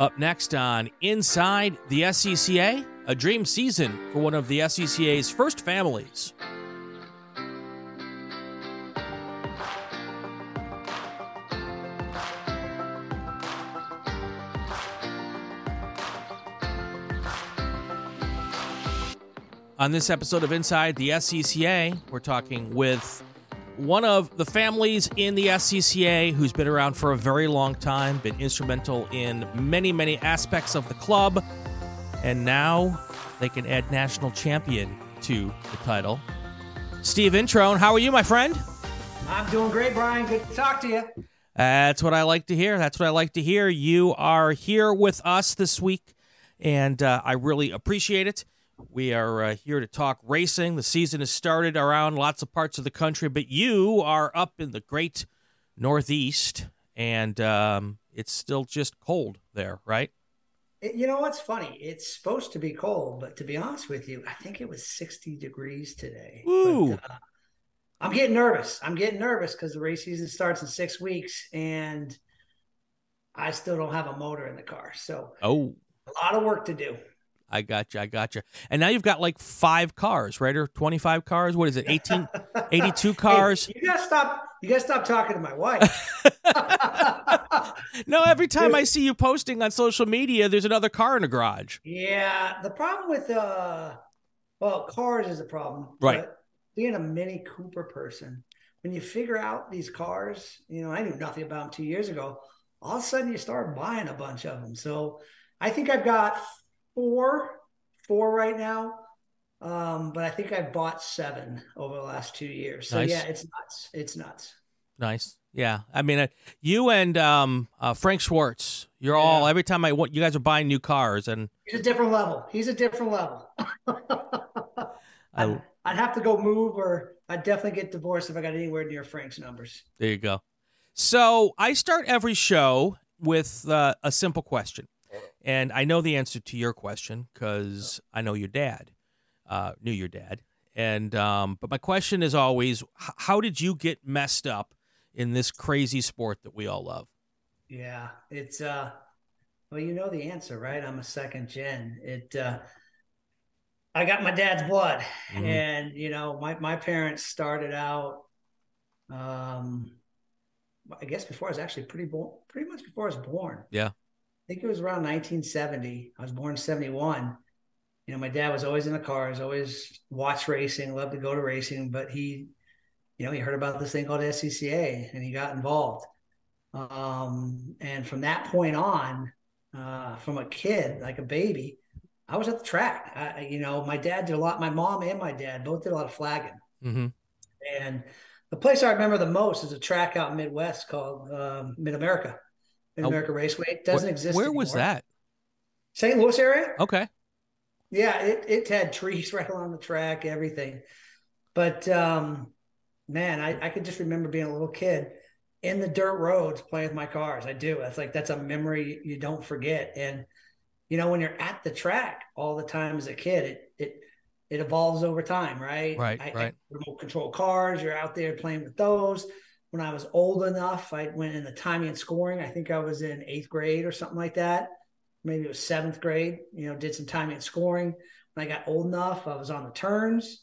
Up next on Inside the SCCA, a dream season for one of the SCCA's first families. On this episode of Inside the SCCA, we're talking with one of the families in the SCCA who's been around for a very long time, been instrumental in many, many aspects of the club, and now they can add national champion to the title. Steve Introne, how are you, my friend? I'm doing great, Brian. Good to talk to you. That's what I like to hear. That's what I like to hear. You are here with us this week, and uh, I really appreciate it. We are uh, here to talk racing. The season has started around lots of parts of the country, but you are up in the great Northeast, and um, it's still just cold there, right? You know what's funny? It's supposed to be cold, but to be honest with you, I think it was 60 degrees today. Ooh. But, uh, I'm getting nervous. I'm getting nervous because the race season starts in six weeks, and I still don't have a motor in the car. So, oh, a lot of work to do. I got you. I got you. And now you've got like five cars, right? Or 25 cars? What is it? 18, 82 cars? Hey, you gotta stop. You gotta stop talking to my wife. no, every time I see you posting on social media, there's another car in the garage. Yeah. The problem with, uh, well, cars is a problem. Right. being a Mini Cooper person, when you figure out these cars, you know, I knew nothing about them two years ago. All of a sudden, you start buying a bunch of them. So I think I've got four, four right now. Um, but I think I bought seven over the last two years. So Nice. yeah, it's nuts. It's nuts. Nice. Yeah. I mean, uh, you and um, uh, Frank Schwartz, you're all, every time I want, you guys are buying new cars. And He's a different level. He's a different level. I, I'd, I'd have to go move, or I'd definitely get divorced if I got anywhere near Frank's numbers. there you go. So I start every show with uh, a simple question. And I know the answer to your question because I know your dad, uh, knew your dad. And um, but my question is always, how did you get messed up in this crazy sport that we all love? Yeah, it's uh, well, you know the answer, right? I'm a second gen. It uh, I got my dad's blood, Mhm. and you know my my parents started out, um, I guess before I was actually pretty born, pretty much before I was born. Yeah. I think it was around 1970. I was born in 71. You know, my dad was always in the cars, always watched racing, loved to go to racing, but he, you know, he heard about this thing called SCCA and he got involved. Um, and from that point on, uh, from a kid, like a baby, I was at the track. I, you know, my dad did a lot. My mom and my dad both did a lot of flagging. Mm-hmm. And the place I remember the most is a track out in Midwest called um, Mid America. Mid America Raceway It doesn't exist. Where was that? St. Louis area? Okay. Yeah, it, it had trees right along the track, everything. But um, man, I, I could just remember being a little kid in the dirt roads playing with my cars. I do. It's like that's a memory you don't forget. And you know, when you're at the track all the time as a kid, it it it evolves over time, right? Right, I, right. I, remote control cars, you're out there playing with those. When I was old enough, I went in the timing and scoring. I think I was in eighth grade or something like that maybe it was seventh grade, you know, did some timing and scoring. When I got old enough, I was on the turns.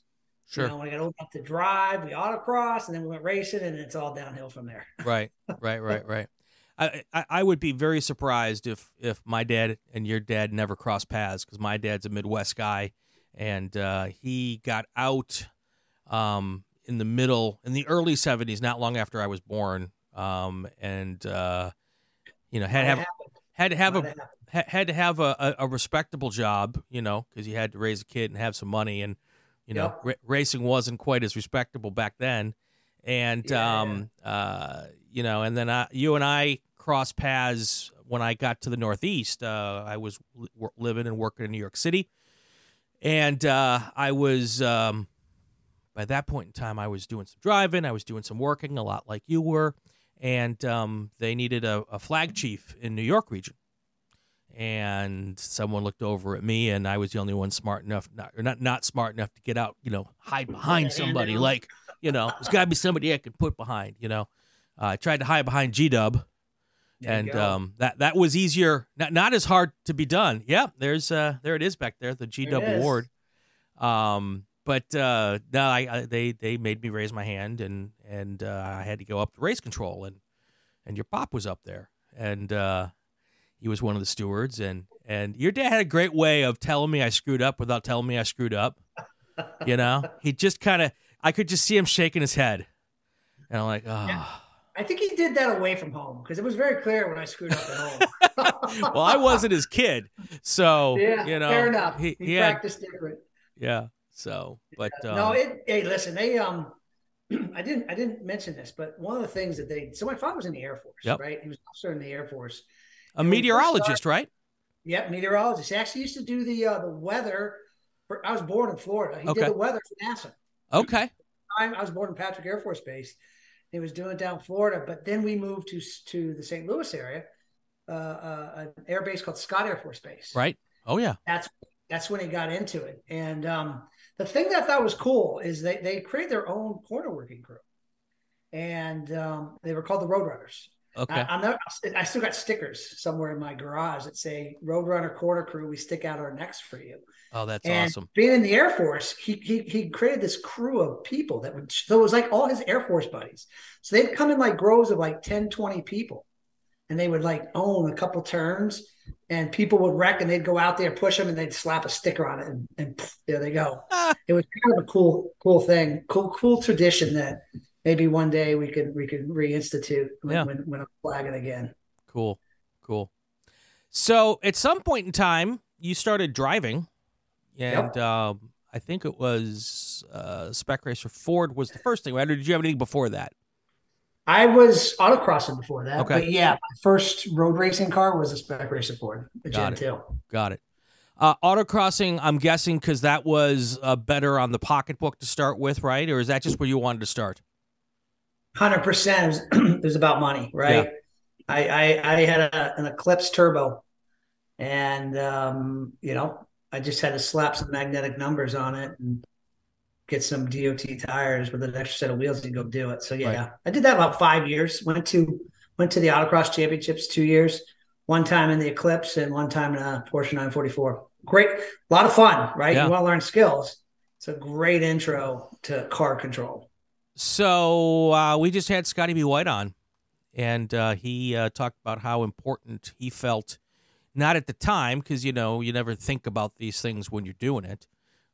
Sure. You know, when I got old enough to drive, we autocross and then we went racing and it's all downhill from there. right, right, right, right. I, I I would be very surprised if if my dad and your dad never crossed paths because my dad's a Midwest guy, and uh, he got out um, in the middle in the early '70s, not long after I was born, um, and uh, you know had to have had to have a have happened. ha- had to have a, a, respectable job, you know, because you had to raise a kid and have some money, and you know, Yep. ra- racing wasn't quite as respectable back then, and Yeah. um, uh, you know, and then I, you and I crossed paths when I got to the Northeast. Uh, I was li- living and working in New York City, and uh, I was um, by that point in time, I was doing some driving, I was doing some working, a lot like you were, and um, they needed a, a flag chief in New York region and someone looked over at me and I was the only one smart enough not or not not smart enough to get out, you know, hide behind somebody like, you know, there's got to be somebody I could put behind, you know. Uh, I tried to hide behind G-Dub and um, that that was easier, not not as hard to be done. Yeah, there's uh, there it is back there, the G Dub Award. Um, but uh, no, I, I, they they made me raise my hand, and and uh, I had to go up to race control, and and your pop was up there, and uh, he was one of the stewards, and and your dad had a great way of telling me I screwed up without telling me I screwed up. You know, he just kind of I could just see him shaking his head, and I'm like, oh. Yeah. I think he did that away from home because it was very clear when I screwed up at home. well, I wasn't his kid, so yeah, you know, fair enough. He, he, he practiced had, different. Yeah. So, but um, no, it. Hey, listen, they um, I didn't I didn't mention this, but one of the things that they so my father was in the Air Force, yep. right? He was officer in the Air Force, a meteorologist, started, right? Yep, meteorologist. He actually used to do the uh, the weather. For, I was born in Florida. He okay. did the weather for NASA. Okay. I was born in Patrick Air Force Base, he was doing it down Florida, but then we moved to to the St. Louis area, uh, uh, an air base called Scott Air Force Base. Right. Oh yeah. That's that's when he got into it. And um, the thing that I thought was cool is they they created their own corner working crew, and um, they were called the Roadrunners. Okay. I, am not, I still got stickers somewhere in my garage that say Roadrunner Corner Crew. We stick out our necks for you. Oh, that's and awesome. Being in the Air Force, he, he he created this crew of people that would so it was like all his Air Force buddies. So they'd come in like groves of like 10, 20 people. And they would like own a couple turns and people would wreck and they'd go out there, push them, and they'd slap a sticker on it and, and poof, there they go. Ah. It was kind of a cool, cool thing, cool, cool tradition that maybe one day we could we could reinstitute when, yeah. when, when I'm flagging again. Cool, cool. So at some point in time, you started driving and yep. um, I think it was uh, Spec Racer Ford was the first thing. Right? Or did you have anything before that? I was autocrossing before that. Okay. But yeah, my first road racing car was a Spec Racer Ford, a Got Gen it. 2. Got it. Uh, autocrossing, I'm guessing because that was uh, better on the pocketbook to start with, right? Or is that just where you wanted to start? Hundred percent. It was about money, right? Yeah. I, I, I had a, an Eclipse turbo, and um, you know I just had to slap some magnetic numbers on it and get some DOT tires with an extra set of wheels and go do it. So yeah, right. I did that about five years. Went to went to the autocross championships two years, one time in the Eclipse and one time in a Porsche 944. Great, a lot of fun, right? Yeah. You want to learn skills. It's a great intro to car control. So uh, we just had Scotty B. White on, and uh, he uh, talked about how important he felt not at the time, because, you know, you never think about these things when you're doing it.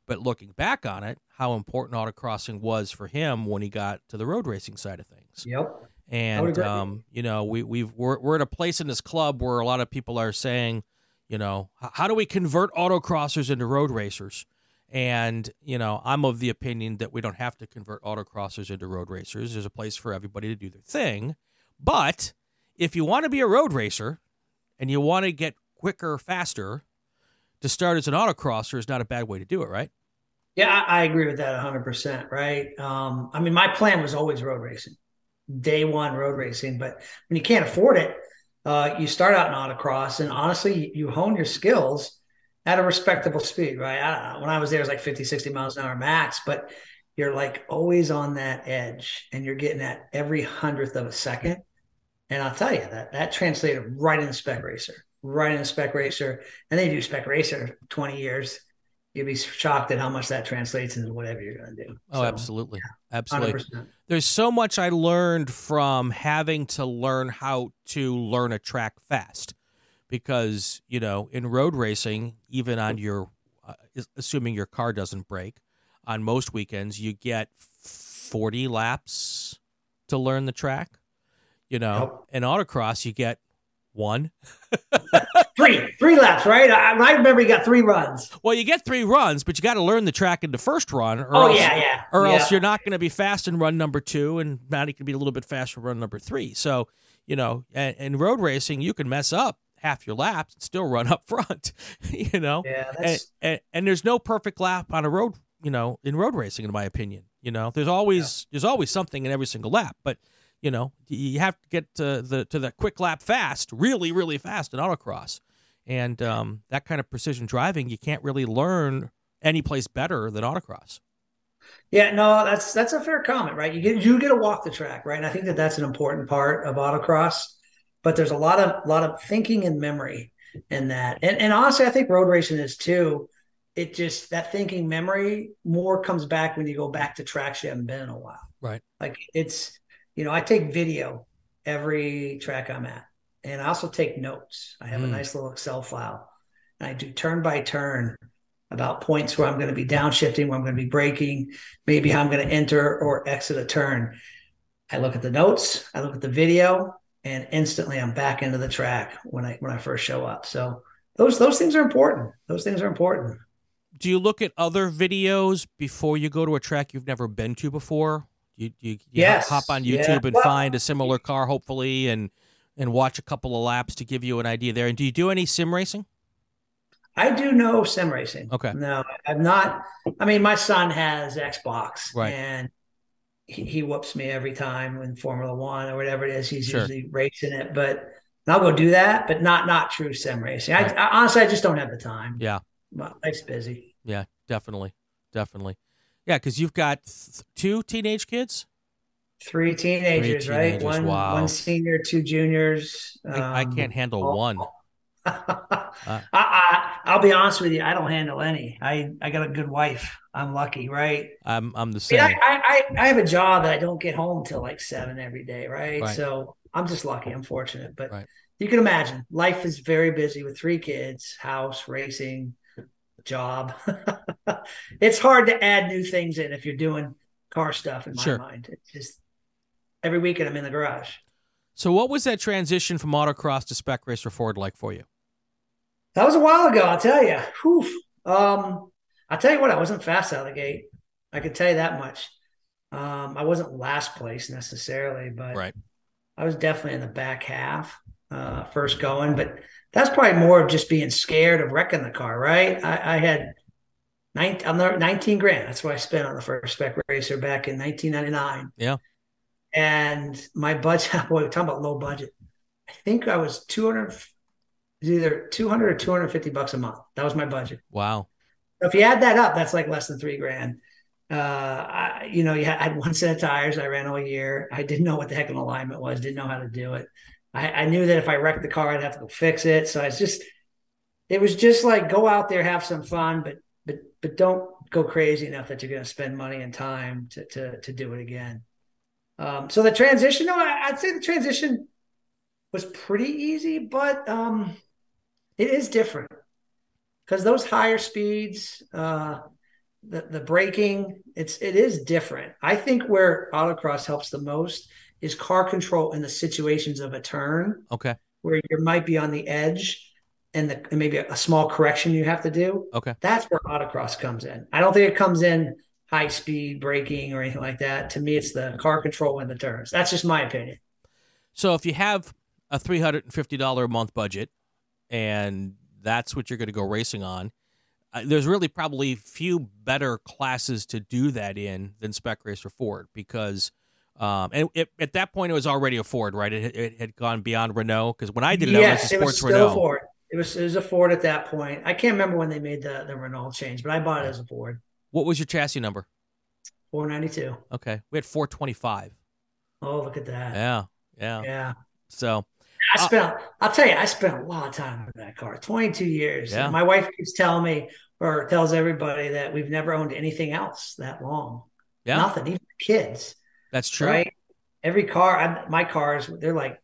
But looking back on it, how important autocrossing was for him when he got to the road racing side of things. Yep. And um, you know, we we've we're we're at a place in this club where a lot of people are saying, you know, how do we convert autocrossers into road racers? And you know, I'm of the opinion that we don't have to convert autocrossers into road racers. There's a place for everybody to do their thing. But if you want to be a road racer and you want to get quicker, faster, to start as an autocrosser is not a bad way to do it, right? Yeah, I, I agree with that 100%. Right. Um, I mean, my plan was always road racing, day one road racing. But when you can't afford it, uh, you start out in autocross, and honestly, you, hone your skills at a respectable speed, right? I when I was there, it was like 50, 60 miles an hour max, but you're like always on that edge and you're getting at every hundredth of a second. And I'll tell you that that translated right in the spec racer running a spec racer and they do spec racer 20 years you'd be shocked at how much that translates into whatever you're going to do oh so, absolutely yeah, absolutely 100%. there's so much i learned from having to learn how to learn a track fast because you know in road racing even on your uh, assuming your car doesn't break on most weekends you get 40 laps to learn the track you know yep. in autocross you get one. three, three laps, right? I, I, remember you got three runs. Well, you get three runs, but you got to learn the track in the first run. Or oh else, yeah, yeah. Or yeah. else you're not going to be fast in run number two, and Matty can be a little bit faster in run number three. So you know, in road racing, you can mess up half your laps and still run up front. you know, yeah, and, and, and, there's no perfect lap on a road. You know, in road racing, in my opinion, you know, there's always yeah. there's always something in every single lap, but you know, you have to get to the to the quick lap fast, really, really fast in autocross, and um, that kind of precision driving you can't really learn any place better than autocross. Yeah, no, that's that's a fair comment, right? You get you get to walk the track, right? And I think that that's an important part of autocross. but there's a lot of lot of thinking and memory in that. And and honestly, I think road racing is too. It just that thinking memory more comes back when you go back to tracks you haven't been in a while. Right. Like it's you know I take video every track I'm at, and I also take notes. I have mm. a nice little Excel file, and I do turn by turn about points where I'm going to be downshifting, where I'm going to be braking, maybe how I'm going to enter or exit a turn. I look at the notes, I look at the video, and instantly I'm back into the track when I when I first show up. So those those things are important. Those things are important. Do you look at other videos before you go to a track you've never been to before? You you, you yes. hop on YouTube yeah. and well, find a similar car, hopefully, and and watch a couple of laps to give you an idea there. And do you do any sim racing? I do know sim racing. Okay. No, I'm not. I mean, my son has Xbox, right. and he, he whoops me every time in Formula One or whatever it is. He's sure. usually racing it, but I'll go do that, but not not true sim racing. Right. I, I, honestly, I just don't have the time. Yeah, my life's busy. Yeah, definitely, definitely. Yeah, because you've got th- two teenage kids. Three teenagers, Three teenagers, right? One wow. one senior, two juniors. Um, I, I, can't handle all, one. uh, I, I, will be honest with you. I don't handle any. I, I got a good wife. I'm lucky, right? I'm I'm the same. I, mean, I, I, I have a job that I don't get home till like seven every day, right? right. So I'm just lucky. I'm fortunate, but right. you can imagine life is very busy with three kids, house, racing, job. it's hard to add new things in if you're doing car stuff. In my sure. mind, it's just every weekend I'm in the garage. So, what was that transition from autocross to spec racer Ford like for you? That was a while ago, I'll tell you. Whew. Um, I'll tell you what, I wasn't fast out of the gate. I can tell you that much. Um, I wasn't last place necessarily, but right. I was definitely in the back half, uh, first going. But that's probably more of just being scared of wrecking the car, right? I, I had 19, 19 grand. That's what I spent on the first spec racer back in 1999. Yeah. And my budget, boy, we're talking about low budget. I think I was 200, either 200 or 250 bucks a month. That was my budget. Wow. So if you add that up, that's like less than three grand. Uh, I, you know, you had, I had one set of tires I ran all year. I didn't know what the heck an alignment was, didn't know how to do it. I, I knew that if I wrecked the car, I'd have to go fix it. So it's just, it was just like go out there, have some fun, but but but don't go crazy enough that you're going to spend money and time to to to do it again. Um, so the transition, no, I, would say the transition was pretty easy, but um, it is different because those higher speeds, uh, the the braking, it's it is different. I think where autocross helps the most is car control in the situations of a turn. Okay, where you might be on the edge. And, the, and maybe a small correction you have to do. Okay, that's where autocross comes in. I don't think it comes in high speed braking or anything like that. To me, it's the car control and the turns. That's just my opinion. So if you have a three hundred and fifty dollar a month budget, and that's what you're going to go racing on. Uh, there's really probably few better classes to do that in than Spec Racer Ford because, um, and it, at that point it was already a Ford, right? It, it had gone beyond Renault because when I did it, yes, it was a sports it was Renault. Ford. It was it was a Ford at that point. I can't remember when they made the the Renault change, but I bought it as a Ford. What was your chassis number? 492. Okay, we had 425. Oh, look at that. Yeah, yeah, yeah. So I uh, spent, uh, I'll tell you, I spent a lot of time with that car, 22 years. Yeah. My wife keeps telling me or tells everybody that we've never owned anything else that long. Yeah. Nothing, even kids. That's true. Right. Every car, I, my cars, they're like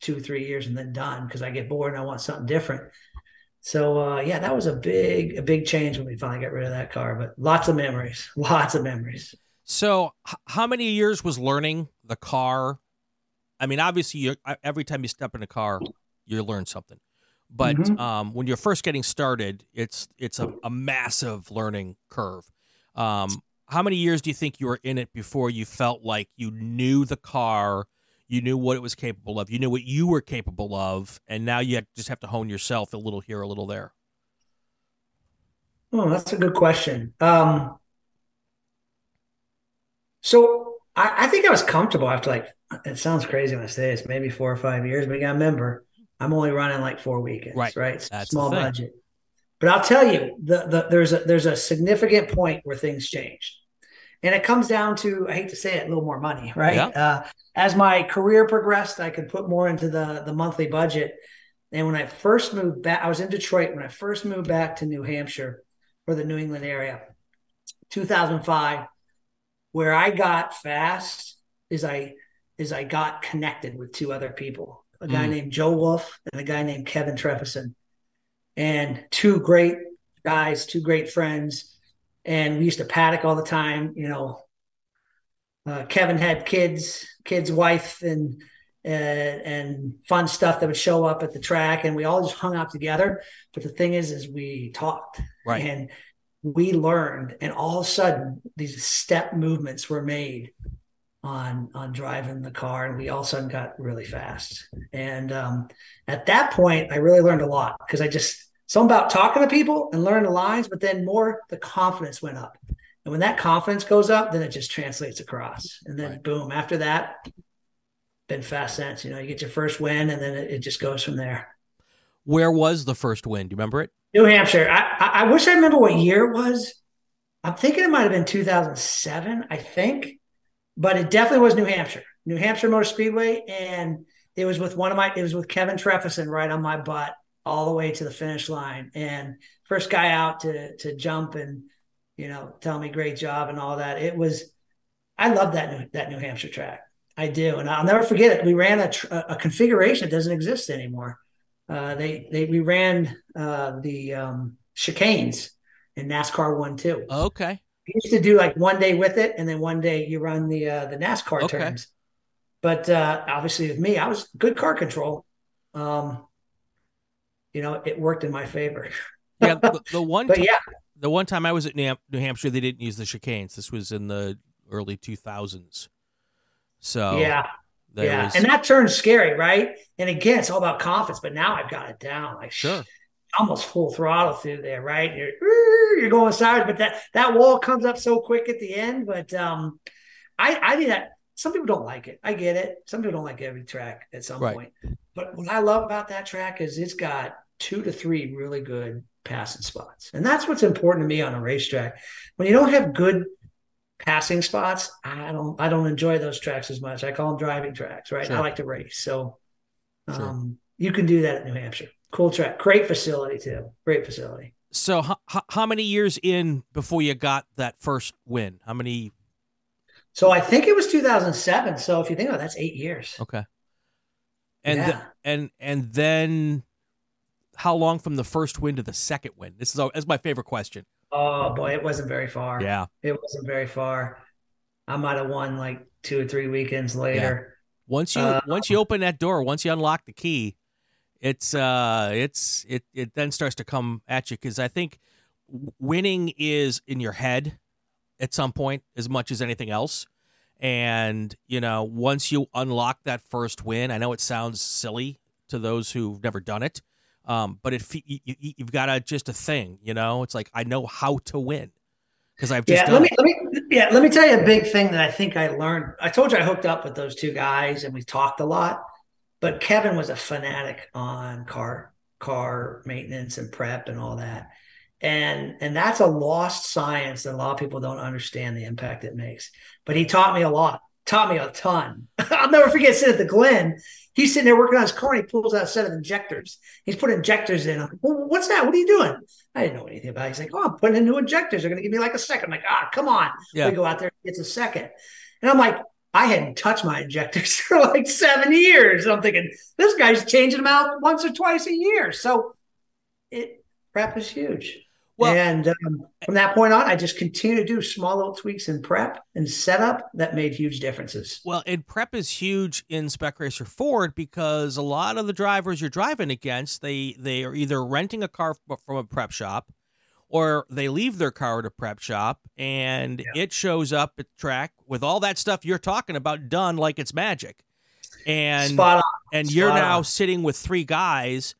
two, three years and then done because I get bored and I want something different. So uh, yeah, that was a big, a big change when we finally got rid of that car. But lots of memories, lots of memories. So, h- how many years was learning the car I mean, obviously, every time you step in a car, you learn something. But mm-hmm. um, when you're first getting started, it's it's a, a massive learning curve. Um, how many years do you think you were in it before you felt like you knew the car, you knew what it was capable of, you knew what you were capable of, and now you just have to hone yourself a little here, a little there? Oh, that's a good question. Um, so I, I, think I was comfortable after like it sounds crazy when I say it's maybe four or five years, but you got to remember, I'm only running like four weekends, right? Right, small budget. But I'll tell you, the, the there's a there's a significant point where things changed, and it comes down to I hate to say it, a little more money, right? Yeah. Uh, as my career progressed, I could put more into the the monthly budget. And when I first moved back, I was in Detroit. When I first moved back to New Hampshire or the New England area, 2005, where I got fast is I is I got connected with two other people, a guy Mm. named Joe Wolf and a guy named Kevin Trefison, and two great guys, two great friends, and we used to paddock all the time. You know, uh, Kevin had kids, kids, wife, and uh, and fun stuff that would show up at the track, and we all just hung out together. But the thing is, is we talked, Right. and we learned, and all of a sudden, these step movements were made on on driving the car, and we all of a sudden got really fast. And um, at that point, I really learned a lot because I just something about talking to people and learning the lines, but then more the confidence went up. And when that confidence goes up, then it just translates across. And then Right. boom, after that, been fast since. You know, you get your first win, and then it, it just goes from there. Where was the first win? Do you remember it? New Hampshire. I, I, I wish I remember what year it was. I'm thinking it might have been 2007, I think, but it definitely was New Hampshire, New Hampshire Motor Speedway, and it was with one of my. It was with Kevin Trefison right on my butt all the way to the finish line, and first guy out to to jump and you know tell me great job and all that. It was. I love that New, that New Hampshire track. I do, and I'll never forget it. We ran a, tr- a configuration that doesn't exist anymore. Uh, they they we ran uh, the um, chicanes in NASCAR one too. Okay. We used to do like one day with it, and then one day you run the uh, the NASCAR Okay. turns. But uh, obviously, with me, I was good car control. Um, you know, it worked in my favor. Yeah. The, the one. But ti- yeah, The one time I was at New Ham- New Hampshire, they didn't use the chicanes. This was in the early 2000s. So yeah, there yeah, was and that turn's scary, right? And again, it's all about confidence. But now I've got it down. Like sure. almost full throttle through there, right? You're you're going sideways, but that that wall comes up so quick at the end. But um, I I think that some people don't like it. I get it. Some people don't like every track at some Right. point. But what I love about that track is it's got two to three really good passing spots, and that's what's important to me on a racetrack. When you don't have good passing spots, I don't I don't enjoy those tracks as much. I call them driving tracks, right? Sure. I like to race, so Sure. um, you can do that at New Hampshire. Cool track, great facility too. Great facility. So how, how, many years in before you got that first win? How many? So I think it was 2007. So if you think about it, that's eight years. Okay. And Yeah. the- and and then how long from the first win to the second win? This is this is my favorite question. Oh boy, it wasn't very far. Yeah. It wasn't very far. I might have won like two or three weekends later. Once you Uh, once you open that door, once you unlock the key, it's uh it's it it then starts to come at you because I think winning is in your head at some point as much as anything else. And you know, once you unlock that first win, I know it sounds silly to those who've never done it, um, but it fe- you, you, you've got a just a thing. You know, it's like I know how to win because I've just Yeah, done let me let me yeah, let me tell you a big thing that I think I learned. I told you I hooked up with those two guys and we talked a lot, but Kevin was a fanatic on car car maintenance and prep and all that. And and that's a lost science that a lot of people don't understand the impact it makes. But he taught me a lot, taught me a ton. I'll never forget sitting at the Glen. He's sitting there working on his car and he pulls out a set of injectors. He's putting injectors in. I'm like, well, what's that? What are you doing? I didn't know anything about it. He's like, oh, I'm putting in new injectors. They're going to give me like a second. I'm like, ah, come on. Yeah. We go out there, it's a second. And I'm like, I hadn't touched my injectors for like seven years. And I'm thinking, this guy's changing them out once or twice a year. So it prep is huge. Well- and um, from that point on, I just continue to do small little tweaks in prep and setup that made huge differences. Well, and prep is huge in Spec Racer Ford because a lot of the drivers you're driving against, they they are either renting a car from a prep shop, or they leave their car at a prep shop, and it shows up at track with all that stuff you're talking about done like it's magic, and Spot and you're now on. sitting with three guys,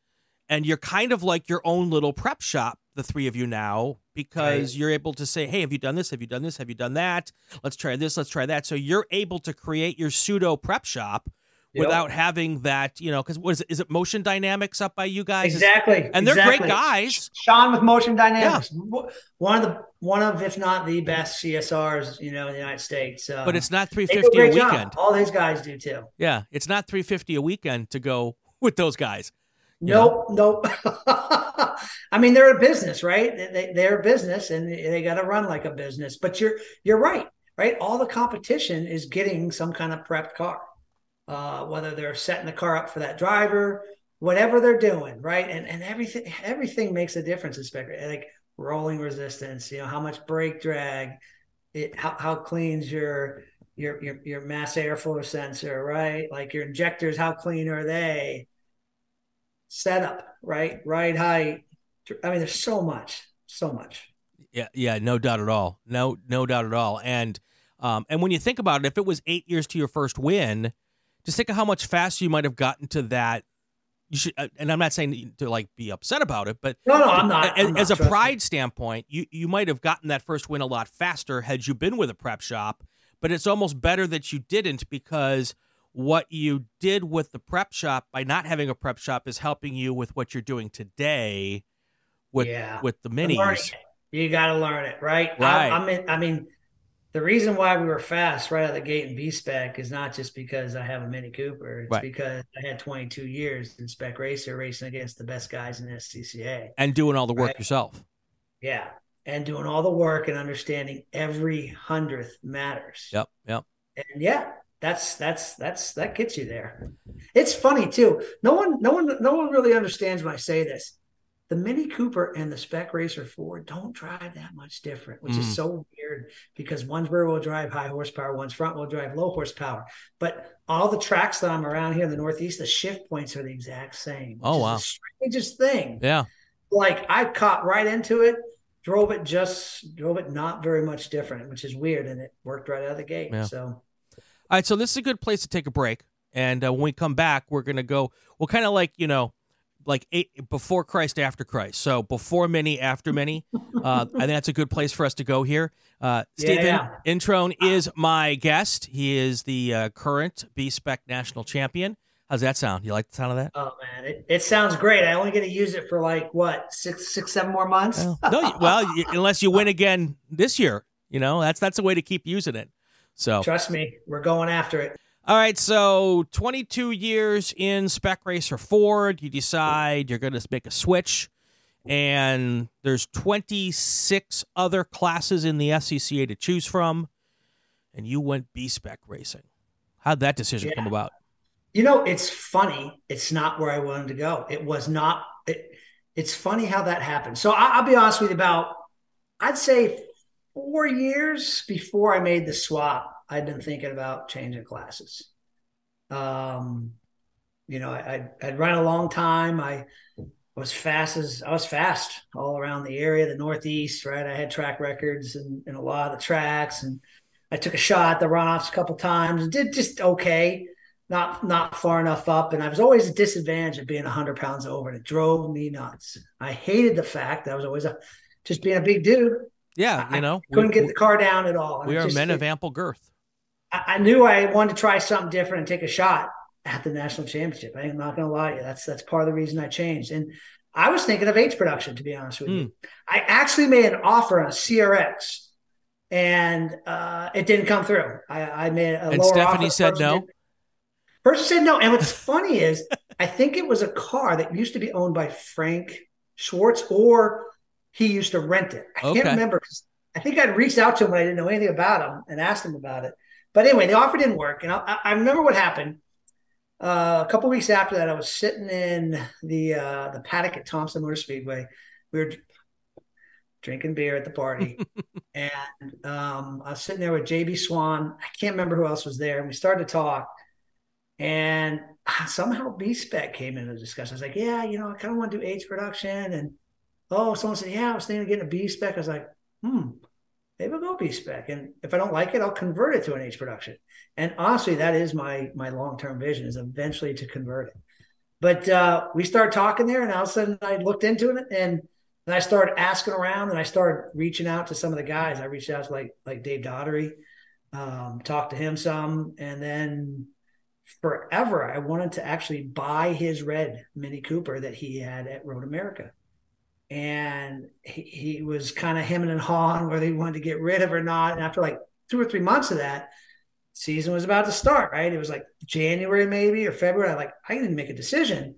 and you're kind of like your own little prep shop, the three of you now, because you're able to say, "Hey, have you done this? Have you done this? Have you done that? Let's try this. Let's try that." So you're able to create your pseudo prep shop Yep. without having that, you know, because what is it, is it motion dynamics up by you guys? Exactly. And they're exactly. great guys. Sean with Motion Dynamics, W- one of the one of if not the best CSRs, you know, in the United States. Uh, But it's not 350 a job. weekend. All these guys do too. Yeah, it's not 350 a weekend to go with those guys. Nope, nope. I mean, they're a business, right? They, they, they're a business, and they got to run like a business. But you're you're right, right? All the competition is getting some kind of prepped car, uh, whether they're setting the car up for that driver, whatever they're doing, right? And and everything everything makes a difference in spec, like rolling resistance. You know, how much brake drag, it how how clean's your your your your mass airflow sensor, right? Like your injectors, how clean are they? Setup, right? Ride height. I mean, there's so much, so much. Yeah, yeah, no doubt at all. No, no doubt at all. And um, and when you think about it, if it was eight years to your first win, just think of how much faster you might have gotten to that. You should, uh, and I'm not saying to like be upset about it, but No, no, I'm not. as, I'm as a trust me. pride standpoint, you you might have gotten that first win a lot faster had you been with a prep shop. But it's almost better that you didn't because what you did with the prep shop by not having a prep shop is helping you with what you're doing today with Yeah. with the minis. You got to learn it, right? Right. I, I mean, I mean, the reason why we were fast right out of the gate in B spec is not just because I have a Mini Cooper. It's Right. because I had 22 years in spec racer racing against the best guys in SCCA. and doing all the work Right. yourself. Yeah, and doing all the work and understanding every hundredth matters. Yep, yep. and yeah that's that's that's that gets you there it's funny too no one no one no one really understands when i say this the mini cooper and the spec racer ford don't drive that much different which Mm. is so weird because one's rear wheel drive high horsepower one's front wheel drive low horsepower but all the tracks that i'm around here in the northeast the shift points are the exact same Oh, wow. the strangest thing Yeah. like I caught right into it, drove it just drove it not very much different, which is weird, and it worked right out of the gate. Yeah. So All right, so this is a good place to take a break. And uh, when we come back, we're going to go, well, kind of like, you know, like eight, before Christ, after Christ. So before Mini, after Mini. Uh, I think that's a good place for us to go here. Uh, Stephen yeah. Introne is my guest. He is the uh, current B Spec national champion. How's that sound? You like the sound of that? oh man, it, it sounds great. I only get to use it for like what six six seven more months. Well, no, well, you- unless you win again this year, you know, that's that's a way to keep using it. So, Trust me, we're going after it. All right, so 22 years in Spec Racer Ford, you decide you're going to make a switch, and there's 26 other classes in the SCCA to choose from, and you went B Spec Racing. How'd that decision Yeah. come about? You know, it's funny. It's not where I wanted to go. It was not. It, it's funny how that happened. So I, I'll be honest with you. About I'd say four years before I made the swap, I'd been thinking about changing classes. Um, you know, I, I'd, I'd run a long time. I was fast as I was fast all around the area, the Northeast. Right, I had track records and, and a lot of the tracks, and I took a shot at the runoffs a couple times. Did just okay not not far enough up, and I was always a disadvantage of being hundred pounds over, and it drove me nuts. I hated the fact that I was always a, just being a big dude. Yeah, I you know, Couldn't we, get the car down at all. we are just- men of ample girth. I, I knew I wanted to try something different and take a shot at the national championship. I'm not going to lie to you. That's that's part of the reason I changed. And I was thinking of H production, to be honest with Hmm. you. I actually made an offer on a CRX, and uh, it didn't come through. I, I made a And lower Stephanie offer. said no? didn't- Person said no. And what's funny is, I think it was a car that used to be owned by Frank Schwartz, or he used to rent it. I Okay. can't remember. I think I'd reached out to him when I didn't know anything about him and asked him about it. But anyway, the offer didn't work, and I, I remember what happened. Uh, a couple weeks after that, I was sitting in the uh, the paddock at Thompson Motor Speedway. We were drinking beer at the party, and um, I was sitting there with JB Swan. I can't remember who else was there. And we started to talk, and somehow B Spec came into the discussion. I was like, "Yeah, you know, I kind of want to do H production," and oh, someone said, "Yeah, I was thinking of getting a B Spec." I was like, "Hmm." maybe I'll go B spec. And if I don't like it, I'll convert it to an H production. And honestly, that is my my long term vision is eventually to convert it. But uh, we started talking there, and all of a sudden I looked into it, and then I started asking around, and I started reaching out to some of the guys. I reached out to like like Dave Daugherty, um, talked to him some, and then forever I wanted to actually buy his red Mini Cooper that he had at Road America. And he, he was kind of hemming and hawing whether he wanted to get rid of or not. And after like two or three months of that, season was about to start, right? It was like January maybe or February. I like I didn't make a decision.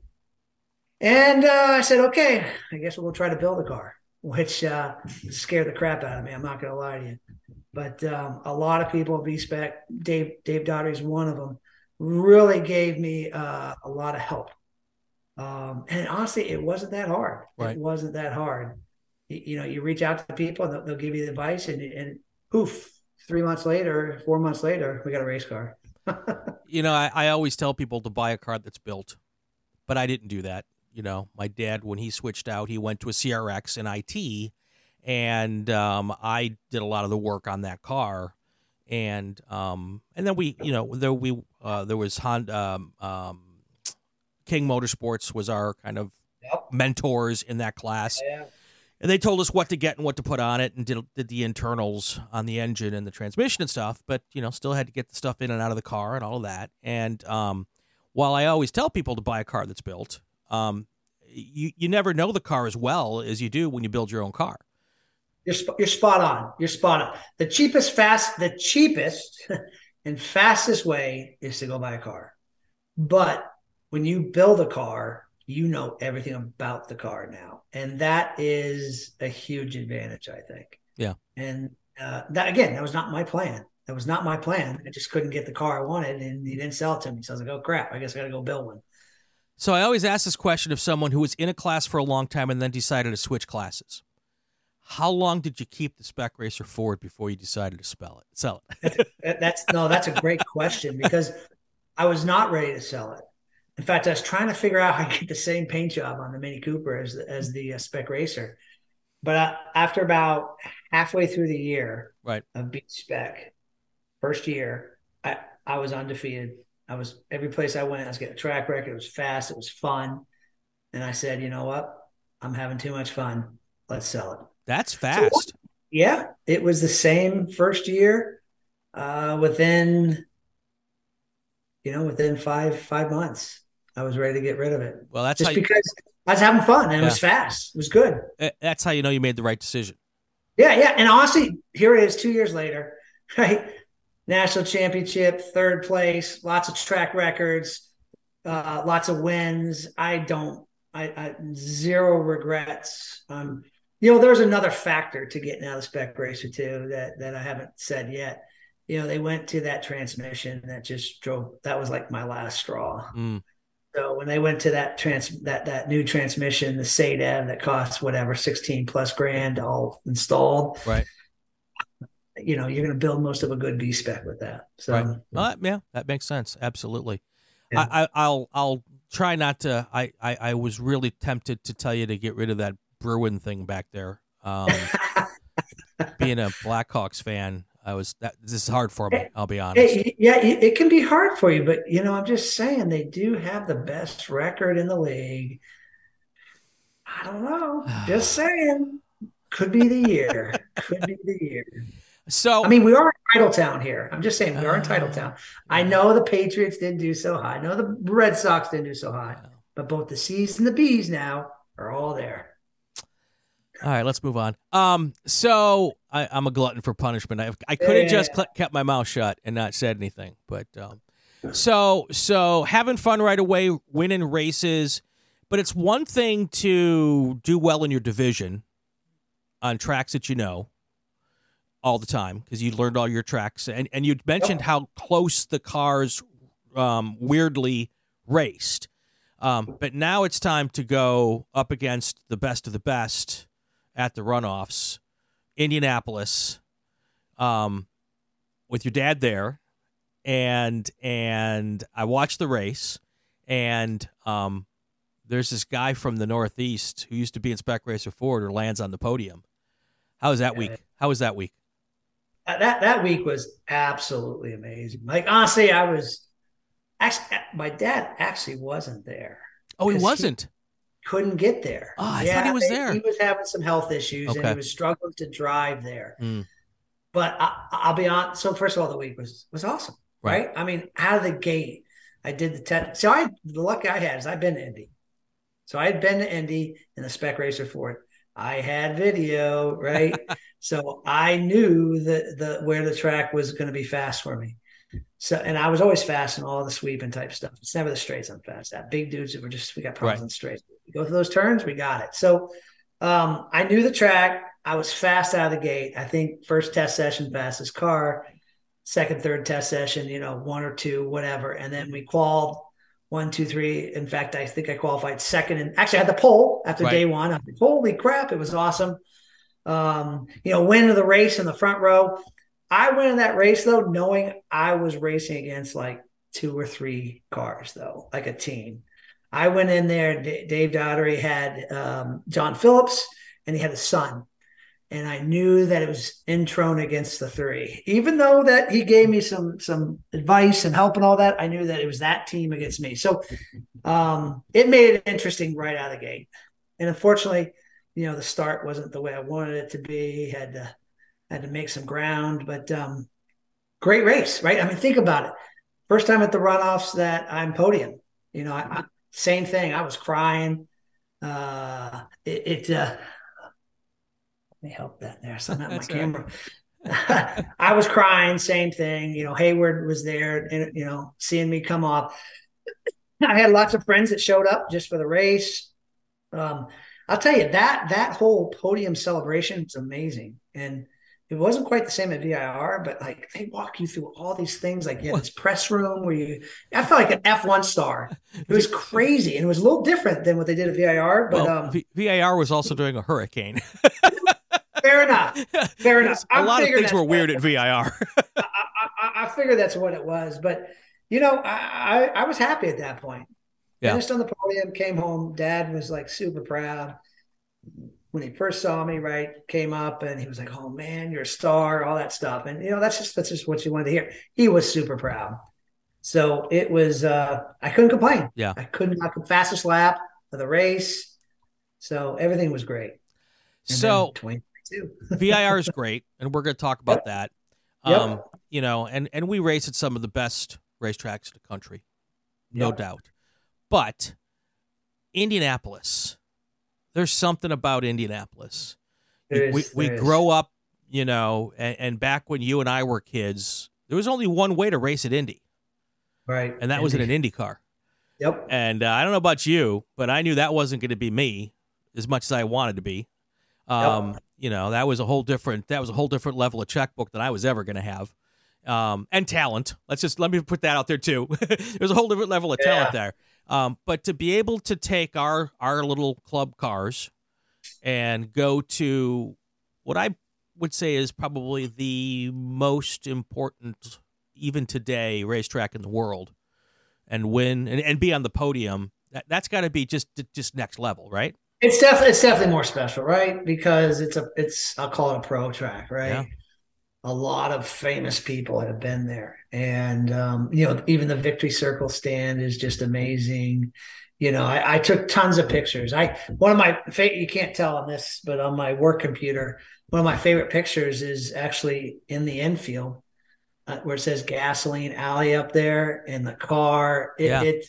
And uh, I said, okay, I guess we'll try to build a car, which uh, scared the crap out of me. I'm not going to lie to you. But um, a lot of people at B-Spec, Dave Dave Daugherty is one of them, really gave me uh, a lot of help. Um, and honestly, it wasn't that hard. Right. It wasn't that hard. You, you, know, you reach out to people, and they'll, they'll give you the advice, and, and poof, three months later, four months later, we got a race car. you know, I, I always tell people to buy a car that's built, but I didn't do that. You know, my dad, when he switched out, he went to a CRX and IT, and um, I did a lot of the work on that car and um, and then we, you know, there we uh, there was Honda, um, um, King Motorsports was our kind of yep. mentors in that class, yeah. and they told us what to get and what to put on it, and did did the internals on the engine and the transmission and stuff. But you know, still had to get the stuff in and out of the car and all of that. And um, while I always tell people to buy a car that's built, um, you you never know the car as well as you do when you build your own car. You're, you're spot on. You're spot on. The cheapest fast, the cheapest and fastest way is to go buy a car. But when you build a car, you know everything about the car now, and that is a huge advantage, I think. Yeah. And uh, that again, that was not my plan. That was not my plan. I just couldn't get the car I wanted, and he didn't sell it to me. So I was like, "Oh crap! I guess I got to go build one." So I always ask this question of someone who was in a class for a long time and then decided to switch classes. How long did you keep the Spec Racer Ford before you decided to spell it, sell it? that's no, that's a great question because I was not ready to sell it. In fact, I was trying to figure out how to get the same paint job on the Mini Cooper as as the uh, Spec Racer. But uh, after about halfway through the year right. of B Spec, first year, I, I was undefeated. I was every place I went, I was getting a track record. It was fast, it was fun. And I said, you know what? I'm having too much fun. Let's sell it. That's fast. So, yeah, it was the same first year. Uh, within, you know, within five five months, I was ready to get rid of it. Well, that's just because you, I was having fun and yeah. it was fast. It was good. That's how you know you made the right decision. Yeah, yeah, and honestly, here it is, two years later, right? National championship, third place, lots of track records, uh, lots of wins. I don't, I, I zero regrets. Um, you know, there's another factor to getting out of spec racer too that that I haven't said yet. You know, they went to that transmission that just drove. That was like my last straw. Mm. So when they went to that trans that that new transmission, the SADEV that costs whatever sixteen plus grand all installed, right? You know, you're going to build most of a good B spec with that. So right. well, yeah, that makes sense. Absolutely. Yeah. I, I, will I'll try not to. I, I I was really tempted to tell you to get rid of that Bruin thing back there. Um, being a Blackhawks fan, I was that this is hard for me. I'll be honest. yeah, it can be hard for you, but you know, I'm just saying they do have the best record in the league. I don't know. just saying, could be the year. could be the year. So I mean, we are in Titletown here. I'm just saying we are in ah, Titletown. I know the Patriots didn't do so high. I know the Red Sox didn't do so high, but both the C's and the B's now are all there. All right, let's move on. Um, so I, am a glutton for punishment. I, I could have yeah. just cl- kept my mouth shut and not said anything, but um, so so having fun right away, winning races, but it's one thing to do well in your division on tracks that you know all the time because you learned all your tracks, and and you mentioned how close the cars um, weirdly raced. Um, but now it's time to go up against the best of the best at the runoffs, Indianapolis, um, with your dad there, and and I watched the race, and um, there's this guy from the Northeast who used to be in Spec Racer Ford who lands on the podium. How was that week? How was that week? Uh, that that week was absolutely amazing. Like honestly, I was actually my dad actually wasn't there. Oh, he wasn't. Couldn't get there. Oh, I yeah, thought he was there. He was having some health issues okay. and he was struggling to drive there. Mm. But I, will be honest. So first of all, the week was was awesome, right. right? I mean, out of the gate, I did the test. So I the luck I had is I've been to Indy. So I had been to Indy in the spec racer Ford. I had video, right? so I knew that the where the track was going to be fast for me. So and I was always fast in all the sweeping type stuff. It's never the straights I'm fast at. Big dudes that were just we got problems right. in straights. We go through those turns, we got it. So um, I knew the track. I was fast out of the gate. I think first test session fastest car, second, third test session, you know, one or two, whatever. And then we qualified one, two, three. In fact, I think I qualified second and actually I had the pole after right. day one. I holy crap, it was awesome. Um, you know, win of the race in the front row. I went in that race though, knowing I was racing against like two or three cars though, like a team. I went in there. D- Dave Daugherty had um, John Phillips, and he had a son, and I knew that it was Introne against the three. Even though that he gave me some some advice and help and all that, I knew that it was that team against me. So um, it made it interesting right out of the gate. And unfortunately, you know, the start wasn't the way I wanted it to be. Had to had to make some ground, but um, great race, right? I mean, think about it. First time at the runoffs that I'm podium. You know, I, same thing. I was crying. Uh, it, it uh, let me help that there. So I'm at my camera. I was crying. Same thing. You know, Hayward was there, and you know, seeing me come off. I had lots of friends that showed up just for the race. Um, I'll tell you that that whole podium celebration is amazing, and it wasn't quite the same at VIR, but like they walk you through all these things, like yeah, this press room where you, I felt like an F1 star. It was crazy. And it was a little different than what they did at VIR, but well, um, v- VIR was also doing a hurricane. fair enough. Fair enough. A lot of things were weird at VIR. I, I, I, figured that's what it was, but you know, I, I, I was happy at that point. Yeah. Finished on the podium, came home. Dad was like super proud when he first saw me, right, came up and he was like, "Oh man, you're a star," all that stuff, and you know that's just that's just what you wanted to hear. He was super proud, so it was. uh I couldn't complain. Yeah, I couldn't knock the fastest lap of the race, so everything was great. And so VIR is great, and we're going to talk about that. Um, yep. you know, and and we race at some of the best racetracks in the country, no yep. doubt, but Indianapolis there's something about Indianapolis. Is, we we grow up, you know, and, and, back when you and I were kids, there was only one way to race at Indy, right? And that Indy. was in an Indy car. Yep. And uh, I don't know about you, but I knew that wasn't going to be me as much as I wanted to be. Um, yep. You know, that was a whole different that was a whole different level of checkbook than I was ever going to have. Um, and talent. Let's just let me put that out there too. There's a whole different level of yeah. talent there. Um, but to be able to take our our little club cars and go to what I would say is probably the most important, even today, racetrack in the world, and win and, and be on the podium. That that's got to be just just next level, right? It's definitely it's definitely more special, right? Because it's a it's I'll call it a pro track, right? Yeah a lot of famous people have been there. And um, you know even the victory circle stand is just amazing. You know I, I, took tons of pictures. I one of my you can't tell on this but on my work computer one of my favorite pictures is actually in the infield uh, where it says gasoline alley up there in the car. It, yeah. it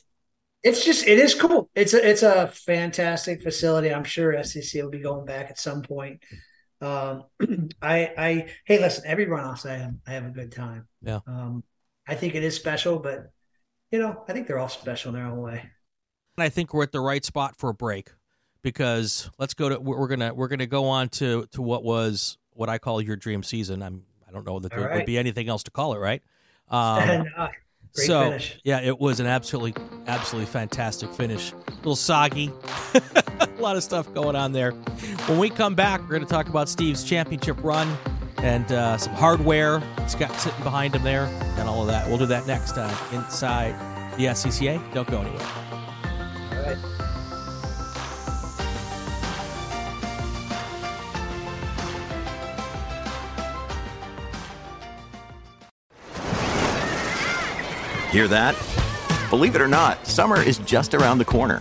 it's just it is cool. It's a it's a fantastic facility. I'm sure scc will be going back at some point um, I, I, hey, listen, every runoffs I have, I have a good time. Yeah. Um, I think it is special, but you know, I think they're all special in their own way. And I think we're at the right spot for a break because let's go to we're gonna we're gonna go on to to what was what I call your dream season. I'm I don't know that there right. would be anything else to call it, right? Um, and, uh, so finish. yeah, it was an absolutely absolutely fantastic finish. A little soggy, a lot of stuff going on there. When we come back, we're going to talk about Steve's championship run and uh, some hardware it's got sitting behind him there, and all of that. We'll do that next inside the SCCA. Don't go anywhere. All right. Hear that? Believe it or not, summer is just around the corner.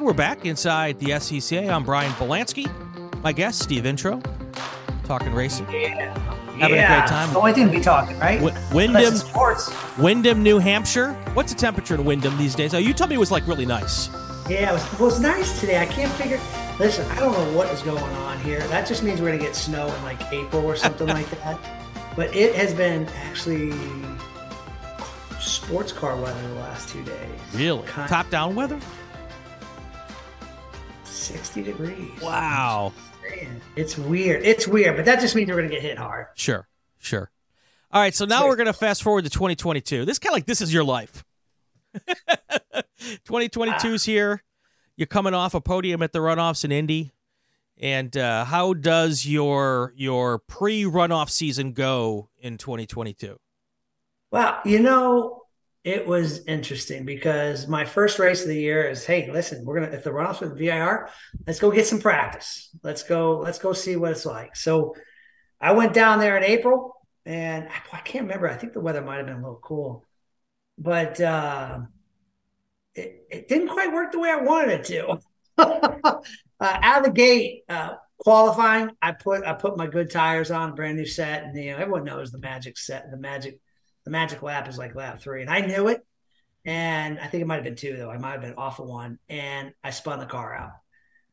And we're back inside the SCCA. I'm Brian Belansky. My guest, Steve Introne, talking racing. Yeah. Having a great time. The only thing to be talking, right? W- Windham, sports. Windham, New Hampshire. What's the temperature in Windham these days? Oh, you told me it was like really nice. Yeah, it was, it was nice today. I can't figure. Listen, I don't know what is going on here. That just means we're gonna get snow in like April or something like that. But it has been actually sports car weather the last two days. Really? Kind- Top down weather? 60 degrees. Wow. It's weird. It's weird, but that just means we're gonna get hit hard. Sure, sure. All right, so now we're going to fast forward to 2022. This kind of like this is your life. 2022's here. You're coming off a podium at the runoffs in Indy. And uh, how does your your pre-runoff season go in 2022? Well, you know, it was interesting because my first race of the year is, hey, listen, we're gonna if the runoffs with VIR, let's go get some practice. Let's go, let's go see what it's like. So I went down there in April and I, I can't remember. I think the weather might have been a little cool, but uh, it, it didn't quite work the way I wanted it to. uh, out of the gate, uh, qualifying, I put I put my good tires on, brand new set, and you know everyone knows the magic set, the magic the magic lap is like lap three, and I knew it. And I think it might have been two though. I might have been off of one, and I spun the car out.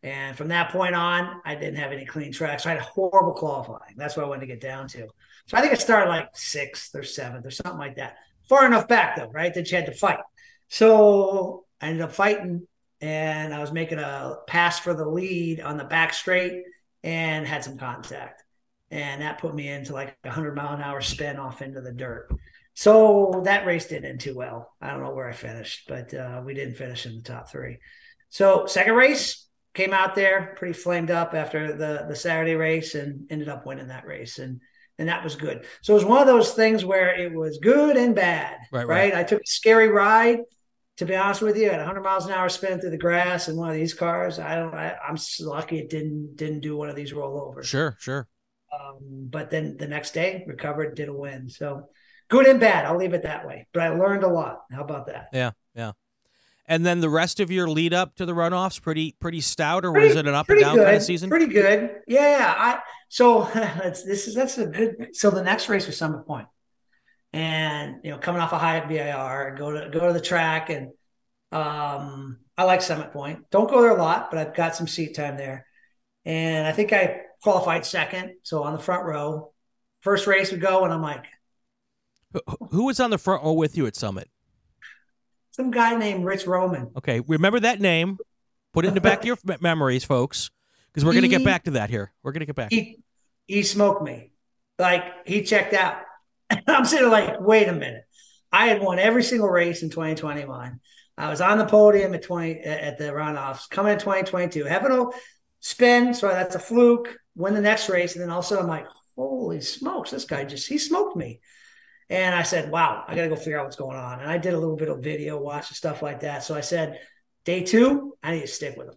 And from that point on, I didn't have any clean tracks. So I had horrible qualifying. That's what I wanted to get down to. So I think I started like sixth or seventh or something like that. Far enough back though, right? That you had to fight. So I ended up fighting, and I was making a pass for the lead on the back straight, and had some contact, and that put me into like a hundred mile an hour spin off into the dirt. So that race didn't end too well. I don't know where I finished, but uh, we didn't finish in the top three. So second race came out there pretty flamed up after the the Saturday race and ended up winning that race and and that was good. So it was one of those things where it was good and bad. Right, Right. right. I took a scary ride. To be honest with you, at 100 miles an hour spinning through the grass in one of these cars, I don't. I, I'm lucky it didn't didn't do one of these rollovers. Sure, sure. Um, but then the next day, recovered, did a win. So good and bad. I'll leave it that way. But I learned a lot. How about that? Yeah, yeah. And then the rest of your lead up to the runoffs pretty pretty stout, or Pretty- was it an up and down good. kind of season? Pretty good. Yeah. I so that's this is that's a good. So the next race was Summit Point, and you know coming off a high at VIR, go to go to the track, and um I like Summit Point. Don't go there a lot, but I've got some seat time there, and I think I qualified second, so on the front row. First race would go, and I'm like Who- was on the front row with you at Summit? some guy named Rich Roman. Okay, remember that name. Put it in the back of your memories, folks, because we're going to get back to that here. We're going to get back. he he smoked me. Like he checked out. I'm sitting like, wait a minute. I had won every single race in 2021. I was on the podium at 20 at the runoffs, coming in 2022, having a spin. So that's a fluke. Win the next race, and then all of a sudden I'm like, holy smokes, this guy just he smoked me. And I said, wow, I got to go figure out what's going on. And I did a little bit of video watch and stuff like that. So I said, day two, I need to stick with him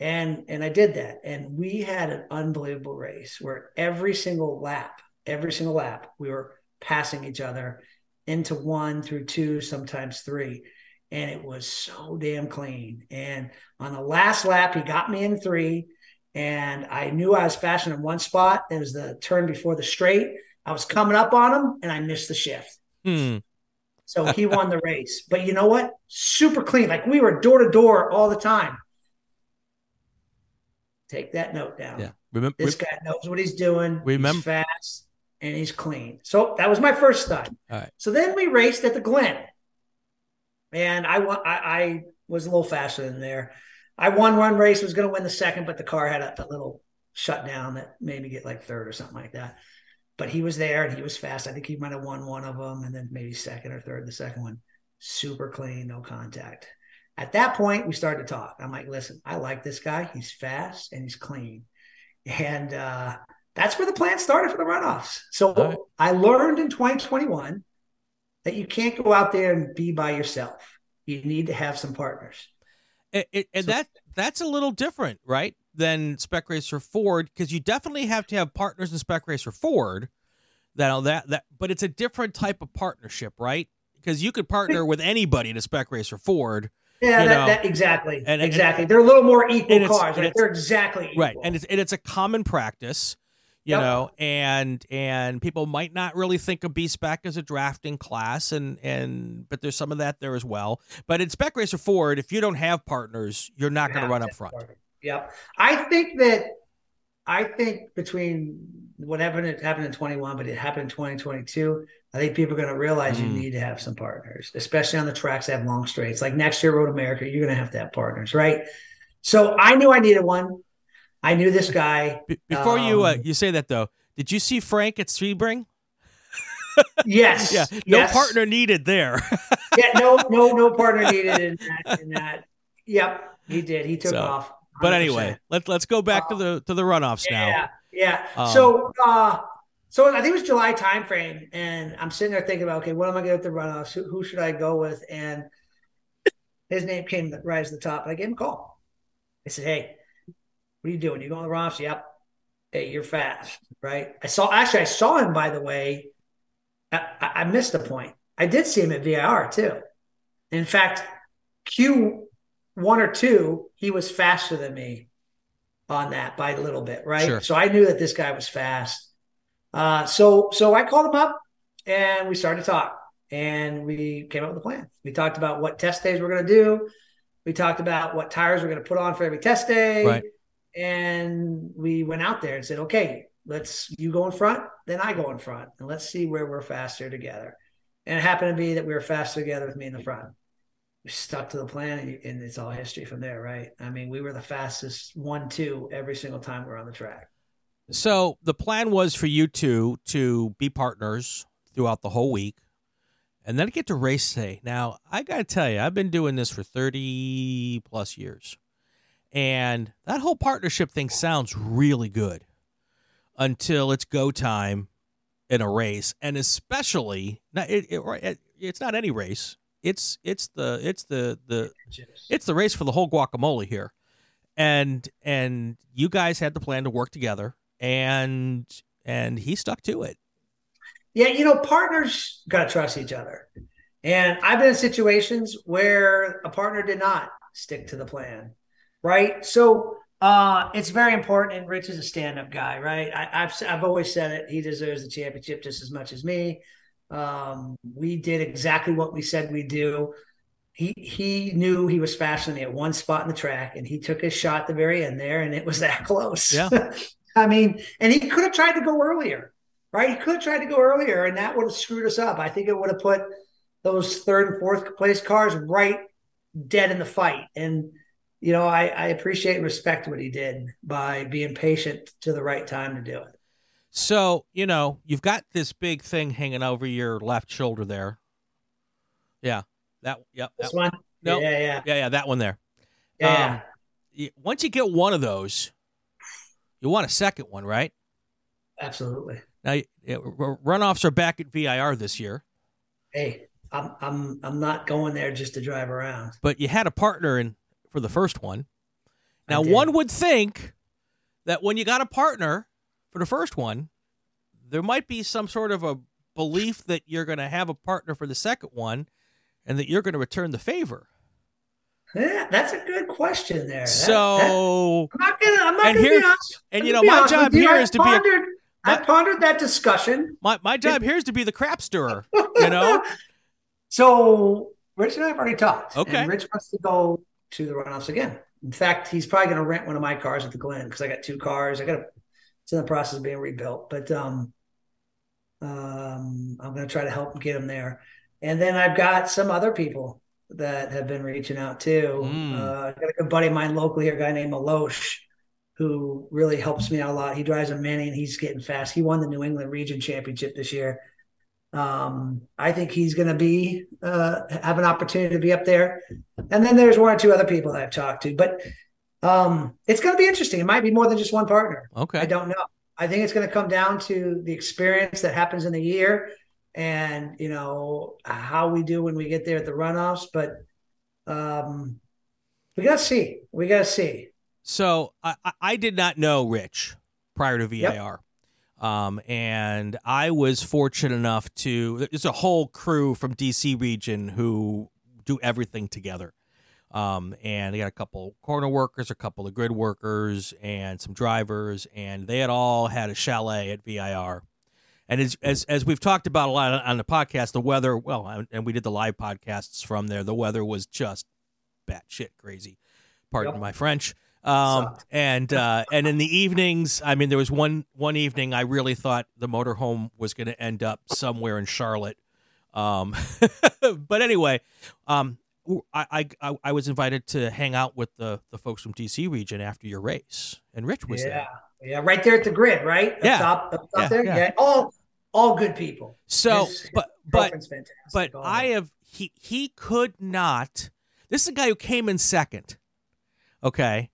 and and I did that, and we had an unbelievable race where every single lap, every single lap, we were passing each other into one through two, sometimes three, and it was so damn clean. And on the last lap, he got me in three, and I knew I was faster in one spot. It was the turn before the straight. I was coming up on him, and I missed the shift. Hmm. So he won the race. But you know what? Super clean. Like we were door to door all the time. Take that note down. Yeah. Remember, This guy knows what he's doing. Remember- he's fast and he's clean. So that was my first right. So then we raced at the Glen, and I I, I was a little faster than there. I won one race, was going to win the second, but the car had a, a little shutdown that made me get like third or something like that. But he was there and he was fast. I think he might have won one of them, and then maybe second or third the second one. Super clean, no contact. At that point, we started to talk. I'm like, listen, I like this guy. He's fast and he's clean. And uh, that's where the plan started for the runoffs. So All right. I learned in 2021 that you can't go out there and be by yourself. you need to have some partners. It, it, and So- that that's a little different, right, than Spec Racer Ford because you definitely have to have partners in Spec Racer Ford. That that that, but it's a different type of partnership, right? Because you could partner with anybody in a Spec Racer Ford, Yeah, that, that exactly, and- and- exactly. They're a little more equal and cars. and Right? They're exactly equal. right? And it's and it's a common practice, you Yep. know, and and people might not really think of B Spec as a drafting class, and and but there's some of that there as well. But in Spec Racer Ford, if you don't have partners, you're not going to run up front. partners. Yep. I think that I think between what happened it happened in 21, but it happened in 2022. I think people are going to realize you Mm. need to have some partners, especially on the tracks that have long straights. Like next year, Road America, you're going to have to have partners, right? So I knew I needed one. I knew this guy. Be- before you uh, Um, you say that though, did you see Frank at Sebring? Yes. Yeah, no yes. partner needed there. Yeah, no, no, no partner needed in that. In that. Yep, he did. He took So, off. But anyway, let's let's go back to the to the runoffs now. Yeah, yeah. Um, so, uh, so I think it was July timeframe, and I'm sitting there thinking about, okay, what am I going to do with the runoffs? Who, who should I go with? And his name came right to the top, and I gave him a call. I said, hey, what are you doing? You going to the runoffs? Yep. Hey, you're fast, right? I saw actually I saw him by the way. I, I I missed the point. I did see him at VIR too. In fact, Q one or two, he was faster than me on that by a little bit, right? Sure. So I knew that this guy was fast. Uh, so so I called him up and we started to talk and we came up with a plan. We talked about what test days we're going to do. We talked about what tires we're going to put on for every test day. Right. And we went out there and said, okay, let's you go in front, then I go in front, and let's see where we're faster together. And it happened to be that we were faster together with me in the front. Stuck to the plan, and, it's all history from there, right? I mean, we were the fastest one, two every single time we are on the track. So the plan was for you two to be partners throughout the whole week, and then get to race day. Now I got to tell you, I've been doing this for thirty plus years, and that whole partnership thing sounds really good until it's go time in a race, and especially not it, it, it's not any race. It's it's the it's the the it's the race for the whole guacamole here and and you guys had the plan to work together and and he stuck to it Yeah, you know, partners got to trust each other. And I've been in situations where a partner did not stick to the plan, right? So uh, it's very important. And Rich is a stand-up guy, right? I, I've I've always said it. He deserves the championship just as much as me. Um, we did exactly what we said we'd do. He he knew he was faster than me at one spot in the track, and he took his shot at the very end there, and it was that close. Yeah. I mean, and he could have tried to go earlier right? He could have tried to go earlier, and that would have screwed us up. I think it would have put those third and fourth place cars right dead in the fight. And you know, I, I appreciate and respect what he did by being patient to the right time to do it. So you know you've got this big thing hanging over your left shoulder there yeah that yep This that, one, no. yeah, yeah, yeah yeah that one there yeah. Um, once you get one of those you want a second one right absolutely. now runoffs are back at vir this year Hey, I'm I'm I'm not going there just to drive around. but you had a partner in for the first one. Now, one would think that when you got a partner for the first one, there might be some sort of a belief that you're going to have a partner for the second one and that you're going to return the favor. Yeah, that's a good question there. That- that- So, I'm not gonna. I'm not And gonna here- be honest. and you know, my job here I is to be a- pondered, I pondered that discussion. my, my job here is to be the crap stirrer, you know? so Rich and I have already talked. Okay. And Rich wants to go to the runoffs again. In fact, he's probably going to rent one of my cars at the Glen because I got two cars. I got a, it's in the process of being rebuilt, but um, um, I'm going to try to help get him there. And then I've got some other people that have been reaching out too. Mm. Uh, I've got a good buddy of mine locally here, a guy named Alosh, who really helps me out a lot. He drives a Mini and he's getting fast. He won the New England Region Championship this year. Um, I think he's going to be uh, have an opportunity to be up there. And then there's one or two other people that I've talked to, but um, it's going to be interesting. It might be more than just one partner. Okay. I don't know. I think it's going to come down to the experience that happens in the year, and you know how we do when we get there at the runoffs. But Um, we gotta see. We gotta see. So I, I did not know Rich prior to VIR. Yep. Um, and I was fortunate enough to, there's a whole crew from DC region who do everything together. Um, and they got a couple corner workers, a couple of grid workers, and some drivers, and they had all had a chalet at VIR. And as, as, as we've talked about a lot on the podcast, the weather, well, and we did the live podcasts from there, the weather was just batshit crazy. Pardon yep. my French. Um, and uh, and in the evenings, I mean, there was one one evening I really thought the motorhome was going to end up somewhere in Charlotte. Um, but anyway, um, I, I I was invited to hang out with the the folks from DC region after your race, and Rich was yeah. there. Yeah, right there at the grid, right? Yeah, up top, up top yeah, there. Yeah. yeah, all all good people. So, his, but his but but I have he he could not. This is a guy who came in second. Okay,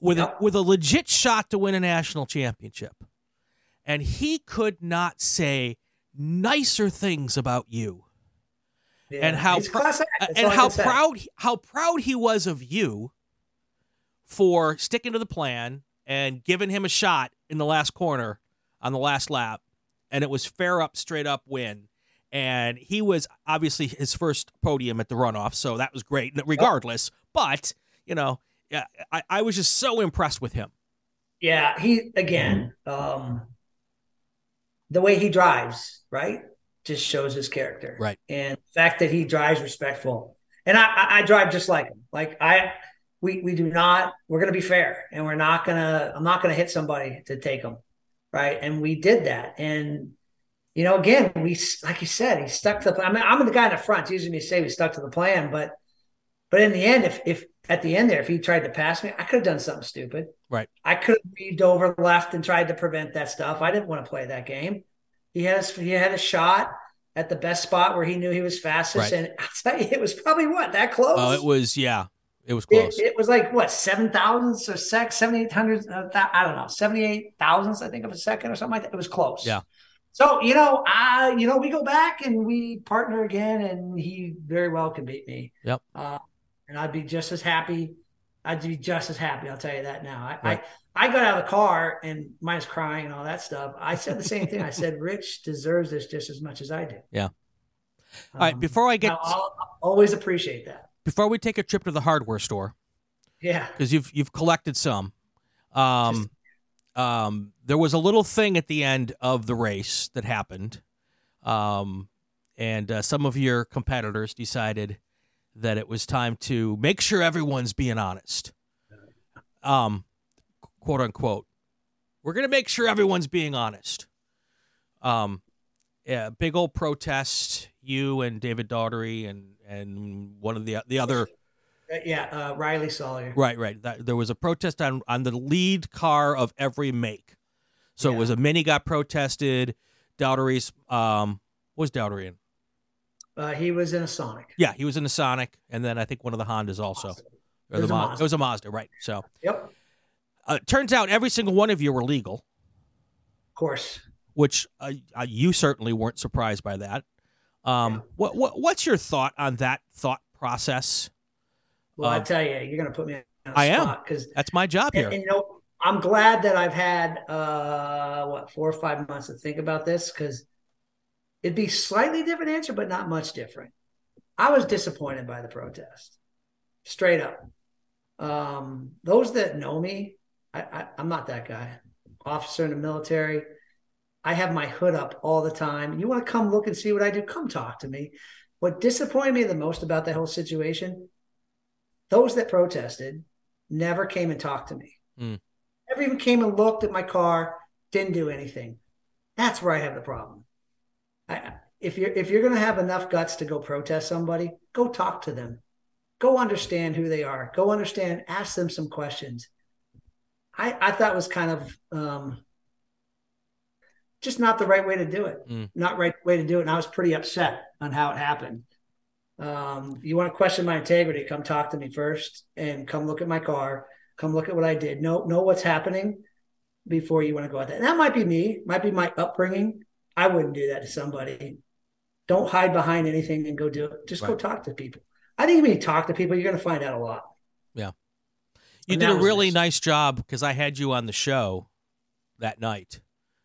with yep. a, with a legit shot to win a national championship, and he could not say nicer things about you. Yeah, and how pr- and how proud how proud he was of you for sticking to the plan and giving him a shot in the last corner on the last lap. And it was fair up straight up win. And he was obviously his first podium at the runoff so that was great regardless. But you know I, I was just so impressed with him. Yeah, he again, um, the way he drives, right, just shows his character, right, and the fact that he drives respectful. And I, I, I drive just like him. Like I, we we do not. We're gonna be fair, and we're not gonna. I'm not gonna hit somebody to take them, right? And we did that, and you know, again, we like you said, he stuck to the. I mean, I'm the guy in the front. It's usually me say we stuck to the plan, but but in the end, if if at the end there, if he tried to pass me, I could have done something stupid. Right. I could have weaved over left and tried to prevent that stuff. I didn't want to play that game. He has he had a shot at the best spot where he knew he was fastest, right. and I'll tell you, it was probably what that close. Oh, it was yeah, it was close. It, it was like what seven thousandths or sec, seventy eight hundredths. Uh, I don't know, seventy eight thousandths, I think, of a second or something like that. It was close. Yeah. So you know, I you know we go back and we partner again, and he very well can beat me. Yep. Uh, and I'd be just as happy. I'd be just as happy. I'll tell you that now. I, right. I, I got out of the car and mine's crying and all that stuff. I said the same thing. I said, Rich deserves this just as much as I do. Yeah. All right. Before I get, I'll, I'll always appreciate that. Before we take a trip to the hardware store. Yeah. Because you've you've collected some. Um, just, um, there was a little thing at the end of the race that happened, um, and uh, some of your competitors decided that it was time to make sure everyone's being honest. Um, quote unquote. We're gonna make sure everyone's being honest. Um, yeah, big old protest. You and David Daugherty and and one of the the other. Uh, yeah, uh, Riley Sawyer. Right, right. That, there was a protest on on the lead car of every make. So yeah. it was a mini got protested. Daugherty's um, was Daugherty in? Uh, he was in a Sonic. Yeah, he was in a Sonic, and then I think one of the Hondas also. It was, the Mazda. it was a Mazda, right? So, yep. Uh, turns out every single one of you were legal. Of course. Which uh, uh you certainly weren't surprised by that. Um, yeah. what, what what's your thought on that thought process? Well, I tell you, you're going to put me. On I am because that's my job and, here. And, you know, I'm glad that I've had uh, what four or five months to think about this because It'd be slightly different answer, but not much different. I was disappointed by the protest, straight up. Um, those that know me, I, I, I'm not that guy. Officer in the military, I have my hood up all the time. You want to come look and see what I do? Come talk to me. What disappointed me the most about that whole situation, those that protested never came and talked to me. Mm. Never even came and looked at my car, didn't do anything. That's where I have the problem. I, if you're if you're going to have enough guts to go protest somebody, go talk to them, go understand who they are, go understand, ask them some questions. I I thought was kind of um, just not the right way to do it, mm. not right way to do it, and I was pretty upset on how it happened. Um, you want to question my integrity? Come talk to me first, and come look at my car. Come look at what I did. Know know what's happening before you want to go at that. And that might be me, might be my upbringing I wouldn't do that to somebody. Don't hide behind anything and go do it. Just right. go talk to people. I think when you talk to people, you're going to find out a lot. Yeah. You did a really nice. job because I had you on the show that night,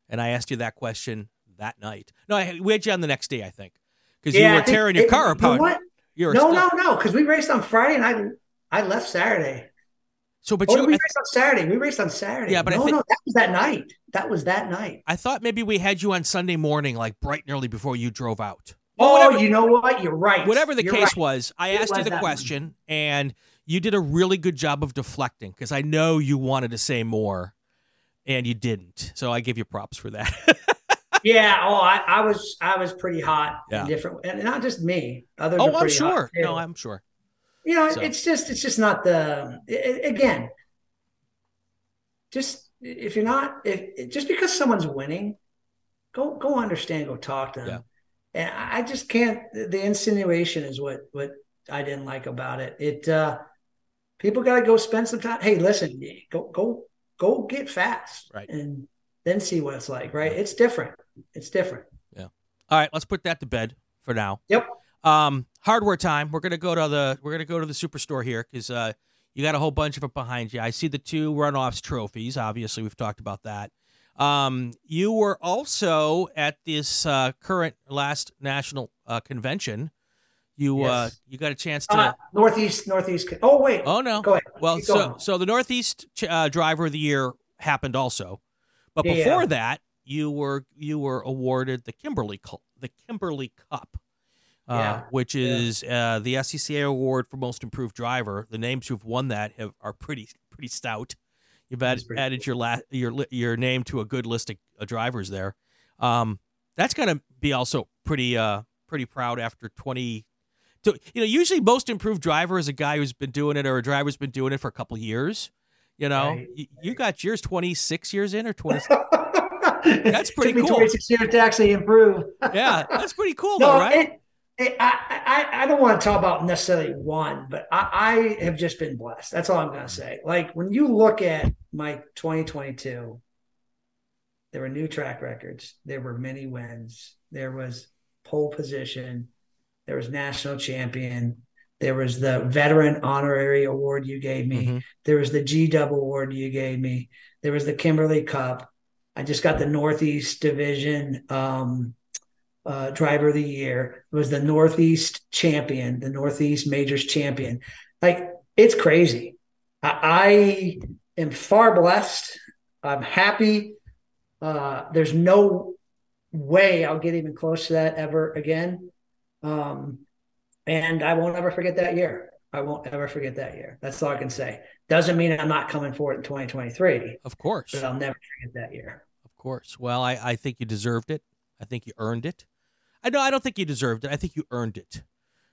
and I asked you that question that night. No, I, we had you on the next day, I think, because Yeah, you were tearing your it- car you know apart. what? You were No, no, no, because we raced on Friday and I I left Saturday. So, but oh, you, we I, raced on Saturday. We raced on Saturday. Yeah, but I no, think- no, that was that night. That was that night. I thought maybe we had you on Sunday morning, like bright and early before you drove out. Oh, whatever- you know what? You're right. Whatever the You're case right. was, I It asked you the one. question, and you did a really good job of deflecting because I know you wanted to say more, and you didn't. So I give you props for that. Yeah. Oh, I, I was I was pretty hot Yeah. and different, and not just me. Others. oh, are I'm sure. No, I'm sure. you know, So- it's just it's just not the i- i- again. Just if you're not if just because someone's winning, go go understand, go talk to them. Yeah. And I I just can't. The insinuation is what what I didn't like about it. It uh people got to go spend some time. Hey, listen, go go go get fast, Right. and then see what it's like. Right? It's different. It's different. Yeah. All right, let's put that to bed for now. Yep. Um, hardware time. We're gonna go to the we're gonna go to the superstore here because uh, you got a whole bunch of it behind you. I see the two runoffs trophies. Obviously, we've talked about that. Um, you were also at this uh, current last national uh, convention. You uh, you got a chance to. Uh, northeast, northeast. Oh wait. oh no. Go ahead. Well, Keep so going. so the Northeast uh, Driver of the Year happened also, but Yeah. before that, you were you were awarded the Kimberly the Kimberly Cup, uh, Yeah. which is uh, the SCCA award for most improved driver. The names who've won that have, are pretty pretty stout. You've added, added your la- your your name to a good list of uh, drivers there. Um, that's gonna be also pretty uh pretty proud after twenty. To, you know, usually most improved driver is a guy who's been doing it or a driver's been doing it for a couple years. You know, Right, you, you got yours twenty six years in or twenty. That's pretty Took me cool. 26 years to actually improve. yeah, that's pretty cool, no, though, right? it, it, I, I, I don't want to talk about necessarily one, but I, I have just been blessed. That's all I'm going to mm. say. Like when you look at my 2022, there were new track records, there were many wins, there was pole position, there was national champion, there was the veteran honorary award you gave me. Mhm. There was the G Dub award you gave me. There was the Kimberly Cup. I just got the Northeast Division um, uh, Driver of the Year. It was the Northeast Champion, the Northeast Majors Champion. Like it's crazy. I, I am far blessed. I'm happy. Uh, there's no way I'll get even close to that ever again. Um, and I won't ever forget that year. I won't ever forget that year. That's all I can say. Doesn't mean I'm not coming for it in 2023, Of course, but I'll never forget that year. of course. Well, I, I think you deserved it. I think you earned it. I know. I don't think you deserved it. I think you earned it.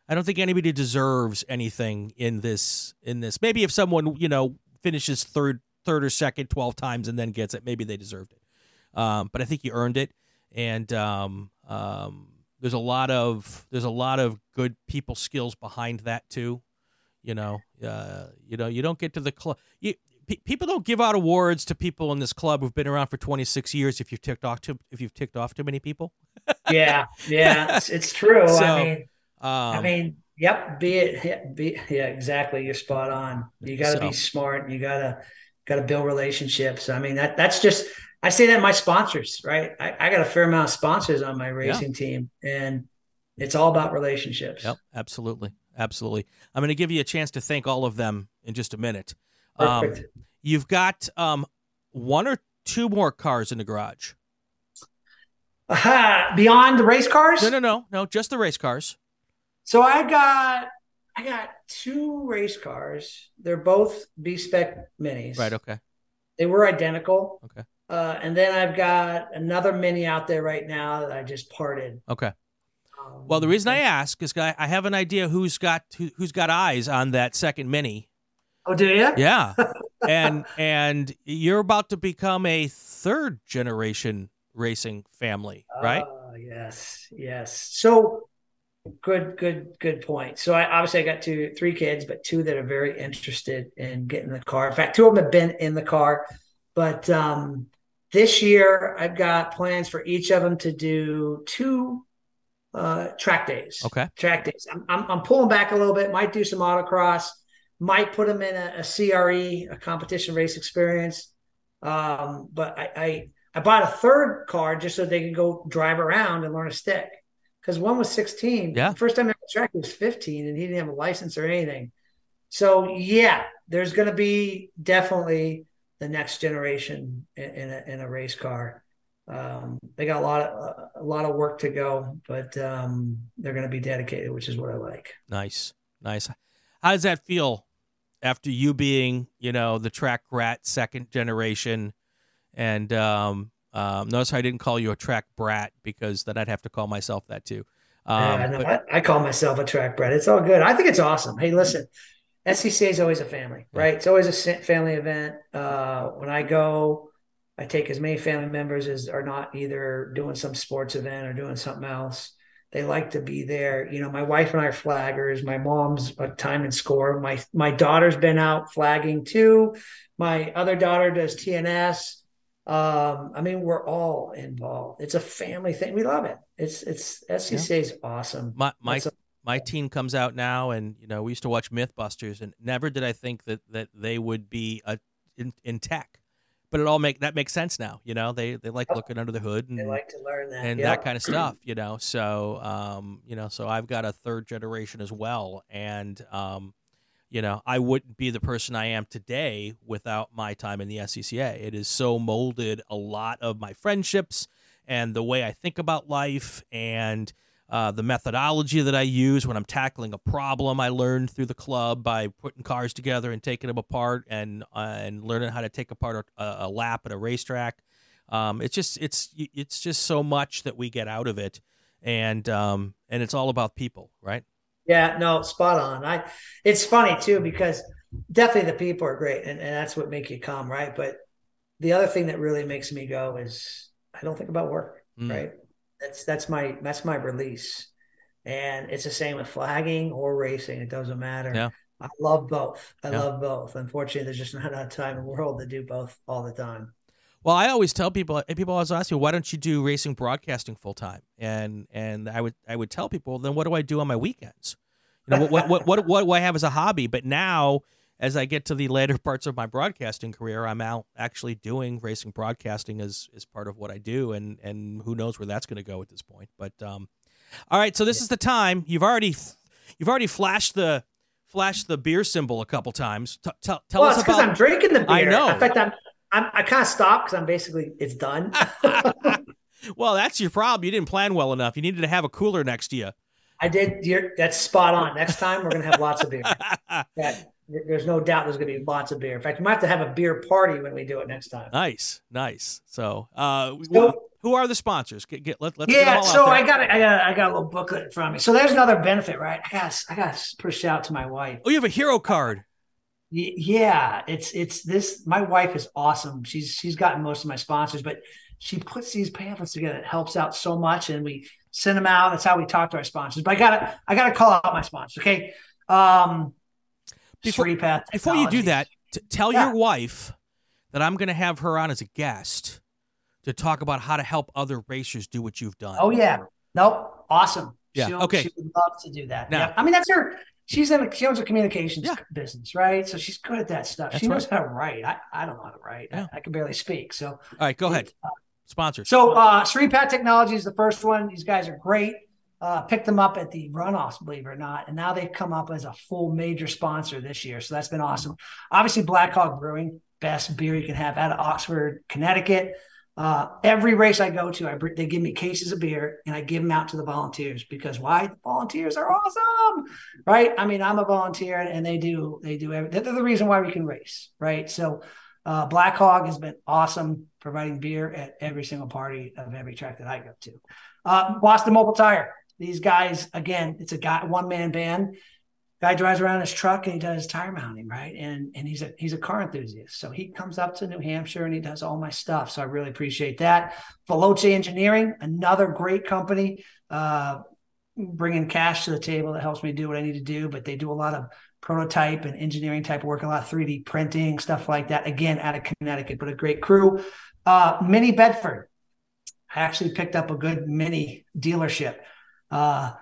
I don't think anybody deserves anything in this. In this, maybe if someone you know finishes third, third or second twelve times and then gets it, maybe they deserved it. Um, but I think you earned it, and um, um, there's a lot of there's a lot of good people skills behind that too. You know, uh, you know, you don't get to the club. You, pe- people don't give out awards to people in this club who've been around for 26 years. If you've ticked off too, if you've ticked off too many people. Yeah, yeah, it's, it's true. So, I mean, Um, I mean, yep. Be it, be yeah, exactly. You're spot on. You got to So- be smart. You gotta gotta build relationships. I mean, that that's just. I say that my sponsors, right? I, I got a fair amount of sponsors on my racing team, and it's all about relationships. Yep, absolutely, absolutely. I'm going to give you a chance to thank all of them in just a minute. Um, Perfect. you've got um, one or two more cars in the garage. Aha, beyond the race cars. No, no, no, no, just the race cars. So I got I got two race cars. They're both B spec minis. Right. Okay. They were identical. Okay. Uh, and then I've got another mini out there right now that I just parted. Okay. Um, Well, the reason I ask is I I have an idea who's got who, who's got eyes on that second mini. oh, do you? Yeah, and and you're about to become a third generation racing family, right? Oh, yes, yes. So good, good, good point. So I obviously I got two, three kids, but two that are very interested in getting the car. In fact, two of them have been in the car, but um, this year I've got plans for each of them to do two uh, track days. Okay. Track days. I'm, I'm, I'm pulling back a little bit. Might do some autocross. Might put them in a, a CRE, a competition race experience. Um, but I, I I bought a third car just so they could go drive around and learn a stick. Because one was 16. Yeah. First time I track he was 15 and he didn't have a license or anything. So yeah, there's going to be definitely the next generation in, in, a, in a race car. Um, they got a lot of a lot of work to go, but um, they're going to be dedicated, which is what I like. Nice, nice. How does that feel after you being, you know, the track rat second generation? And um, um, notice I didn't call you a track brat because then I'd have to call myself that too. Um, yeah, no, but- I, I call myself a track brat. It's all good. I think it's awesome. Hey, listen, SCCA is always a family, right? It's always a family event. Uh, when I go, I take as many family members as are not either doing some sports event or doing something else. They like to be there. You know, my wife and I are flaggers. My mom's a time and score. My my daughter's been out flagging too. My other daughter does TNS. Um, I mean, we're all involved. It's a family thing. We love it. It's it's SCCA is awesome. my my my team comes out now, and you know we used to watch MythBusters, and never did I think that that they would be a, in in tech, but it all make that makes sense now. You know, they they like looking under the hood and They like to learn that. and Yep. that kind of stuff. You know, so um, you know, so I've got a third generation as well, and um, you know, I wouldn't be the person I am today without my time in the SCCA. It has so molded a lot of my friendships and the way I think about life and uh, the methodology that I use when I'm tackling a problem I learned through the club by putting cars together and taking them apart and uh, and learning how to take apart a, a lap at a racetrack. Um, it's just it's it's just so much that we get out of it, and um, and it's all about people, right? Yeah, no, spot on. I it's funny too because definitely the people are great and, and that's what make you come, right? But the other thing that really makes me go is I don't think about work, Mm. right? That's that's my that's my release. And it's the same with flagging or racing. It doesn't matter. Yeah. I love both. I Yeah. love both. Unfortunately, there's just not enough time in the world to do both all the time. Well, I always tell people, and people always ask me, why don't you do racing broadcasting full time? And and I would I would tell people, then what do I do on my weekends? You know, what what what what, what do I have as a hobby? But now, as I get to the later parts of my broadcasting career, I'm out actually doing racing broadcasting as as part of what I do, and and who knows where that's going to go at this point. But um, all right, so this is the time you've already you've already flashed the flashed the beer symbol a couple times. T- tell tell well, us it's because. I'm drinking the beer. I know. In fact, I'm, I'm I kind of stopped because I'm basically it's done. well, that's your problem. You didn't plan well enough. You needed to have a cooler next to you. I did. You're, that's spot on. Next time we're gonna have lots of beer. That, there's no doubt there's gonna be lots of beer. In fact, we might have to have a beer party when we do it next time. nice, nice. So, uh, So- who are the sponsors? Get, get let, let's Yeah, so. I got I got I got a little booklet in front of me. So there's another benefit, right? I got I got to put a shout out to my wife. oh, you have a hero card. Y- Yeah, it's it's this. My wife is awesome. She's she's gotten most of my sponsors, but she puts these pamphlets together. It helps out so much, and we send them out. That's how we talk to our sponsors. But I gotta I gotta call out my sponsors. Okay, um, Before- Sripath Before you do that, t- tell Yeah. your wife that I'm going to have her on as a guest to talk about how to help other racers do what you've done. Oh yeah, nope, awesome. Yeah, She'll- okay. She would love to do that. Now- yeah, I mean that's her. She's in. A, she owns a communications Yeah. business, right? So she's good at that stuff. That's she knows how to write. I, I don't know how to write. Yeah. I, I can barely speak. So All right, go ahead. Sponsors. So uh Sripat Technology is the first one. These guys are great. Uh, picked them up at the runoffs, believe it or not, and now they've come up as a full major sponsor this year. So that's been awesome. Obviously, Black Hog Brewing, best beer you can have out of Oxford, Connecticut. Uh, every race I go to, I they give me cases of beer and I give them out to the volunteers because why? The volunteers are awesome, right? I mean, I'm a volunteer and they do they do every, they're the reason why we can race, right? So uh, Black Hog has been awesome providing beer at every single party of every track that I go to. Uh, Boston Mobile Tire. These guys, again, it's a guy, one man band. Guy drives around his truck and he does tire mounting, right? And and he's a he's a car enthusiast, so he comes up to New Hampshire and he does all my stuff. So I really appreciate that. Veloce Engineering, another great company, uh, bringing cash to the table that helps me do what I need to do. But they do a lot of prototype and engineering type work, a lot of 3D printing, stuff like that. Again, out of Connecticut, but a great crew. Uh, Mini Bedford. I actually picked up a good mini dealership. Uh,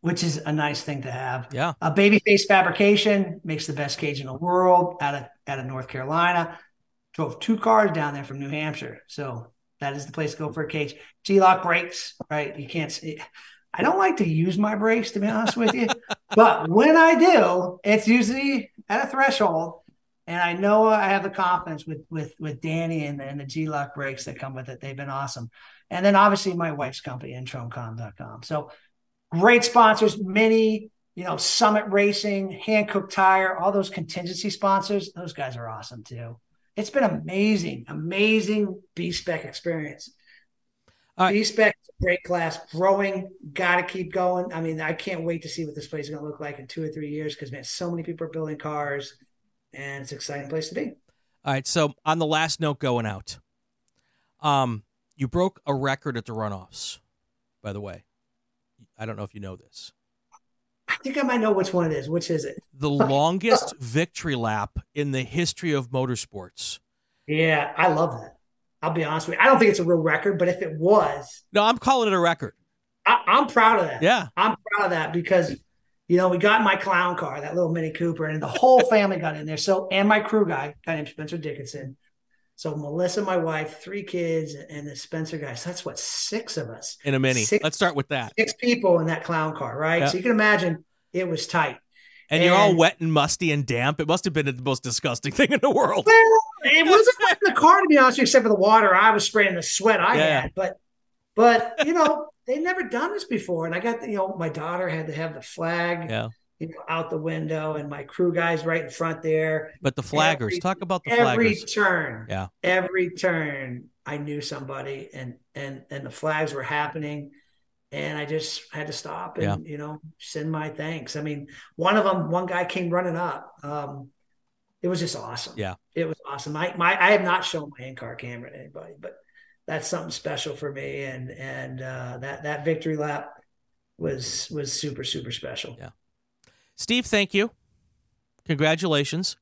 which is a nice thing to have. Yeah. A babyface fabrication makes the best cage in the world out of out of North Carolina. Drove two cars down there from New Hampshire, so that is the place to go for a cage. G-LOC brakes, right? You can't. See, I don't like to use my brakes to be honest with you, but when I do, it's usually at a threshold and I know I have the confidence with with with Danny and, and the G-LOC brakes that come with it. They've been awesome. And then obviously my wife's company, intromcom.com. So great sponsors, many, you know, Summit Racing, Hankook Tire, all those contingency sponsors. Those guys are awesome too. It's been amazing, amazing B spec experience. Uh, B spec great class, growing, got to keep going. I mean, I can't wait to see what this place is going to look like in two or three years because man, so many people are building cars and it's an exciting place to be. All right. So on the last note going out, um, you broke a record at the runoffs, by the way. I don't know if you know this. I think I might know which one it is. Which is it? The longest victory lap in the history of motorsports. Yeah, I love that. I'll be honest with you. I don't think it's a real record, but if it was, no, I'm calling it a record. I, am proud of that. Yeah, I'm proud of that because you know, we got my clown car, that little Mini Cooper, and the whole family got in there. So, and my crew guy, guy named Spencer Dickinson. So Melissa, my wife, three kids, and the Spencer guy. So that's what six of us in a mini. let Let's start with that. Six people in that clown car, right? Yep. So you can imagine it was tight. And, and, you're all wet and musty and damp. It must have been the most disgusting thing in the world. Well, it wasn't like the car, to be honest, you, except for the water. I was spraying the sweat I yeah. had, but but you know, they'd never done this before. And I got you know, my daughter had to have the flag. Yeah you know, out the window, and my crew guys right in front there. But the flaggers, every, talk about the every flaggers. turn, yeah, every turn, I knew somebody, and and and the flags were happening, and I just had to stop and yeah. you know send my thanks. I mean, one of them, one guy came running up. Um, it was just awesome. Yeah, it was awesome. My my, I have not shown my in car camera to anybody, but that's something special for me, and and uh, that that victory lap was was super super special. Yeah. Steve, thank you. Congratulations.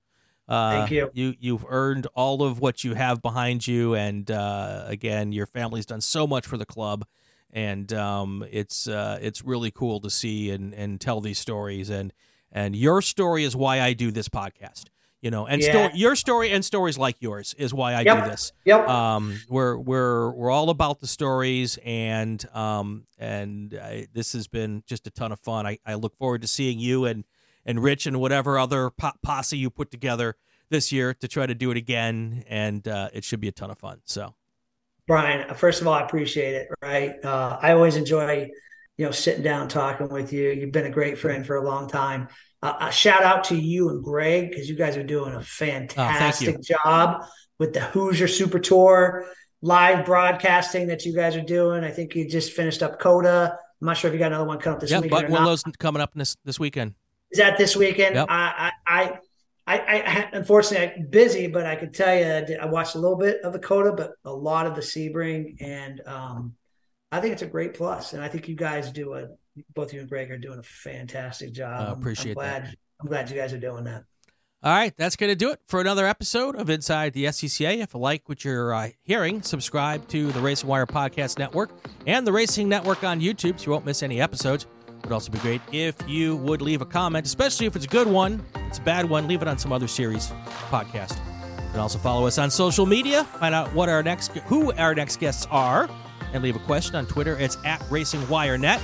Uh, thank you. You you've earned all of what you have behind you, and uh, again, your family's done so much for the club, and um, it's uh, it's really cool to see and and tell these stories, and and your story is why I do this podcast you know and yeah. story, your story and stories like yours is why i yep. do this. Yep. Um we're we're we're all about the stories and um and I, this has been just a ton of fun. I i look forward to seeing you and and rich and whatever other po- posse you put together this year to try to do it again. And uh, it should be a ton of fun. So. Brian first of all i appreciate it right? Uh, i always enjoy you know sitting down talking with you. You've been a great friend for a long time uh, a shout out to you and Greg because you guys are doing a fantastic oh, job with the Hoosier Super Tour live broadcasting that you guys are doing. I think you just finished up COTA. I'm not sure if you got another one coming up this yep, weekend. but one of those coming up this this weekend. Is that this weekend? Yep. I, I, I, I, unfortunately I'm busy, but I could tell you I watched a little bit of the COTA, but a lot of the Sebring, and um, I think it's a great plus. And I think you guys do a both you and Greg are doing a fantastic job. I appreciate I'm glad, that. I'm glad you guys are doing that. All right, that's going to do it for another episode of Inside the SCCA. If you like what you're uh, hearing, subscribe to the Racing Wire Podcast Network and the Racing Network on YouTube so you won't miss any episodes. It would also be great if you would leave a comment, especially if it's a good one. If it's a bad one, leave it on some other series podcast. And also follow us on social media. Find out what our next, who our next guests are, and leave a question on Twitter. It's at Racing Wire Net.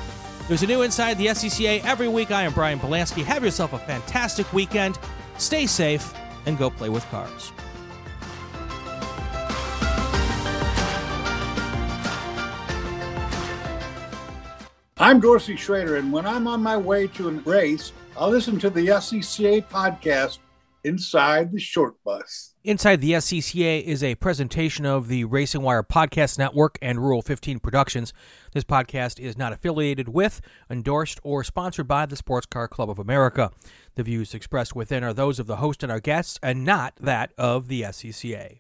There's a new Inside the SCCA every week. I am Brian Belansky. Have yourself a fantastic weekend. Stay safe and go play with cars. I'm Dorsey Schroeder, and when I'm on my way to a race, I'll listen to the SCCA podcast Inside the Short Bus. Inside the SCCA is a presentation of the Racing Wire Podcast Network and Rule 15 Productions. This podcast is not affiliated with, endorsed, or sponsored by the Sports Car Club of America. The views expressed within are those of the host and our guests, and not that of the SCCA.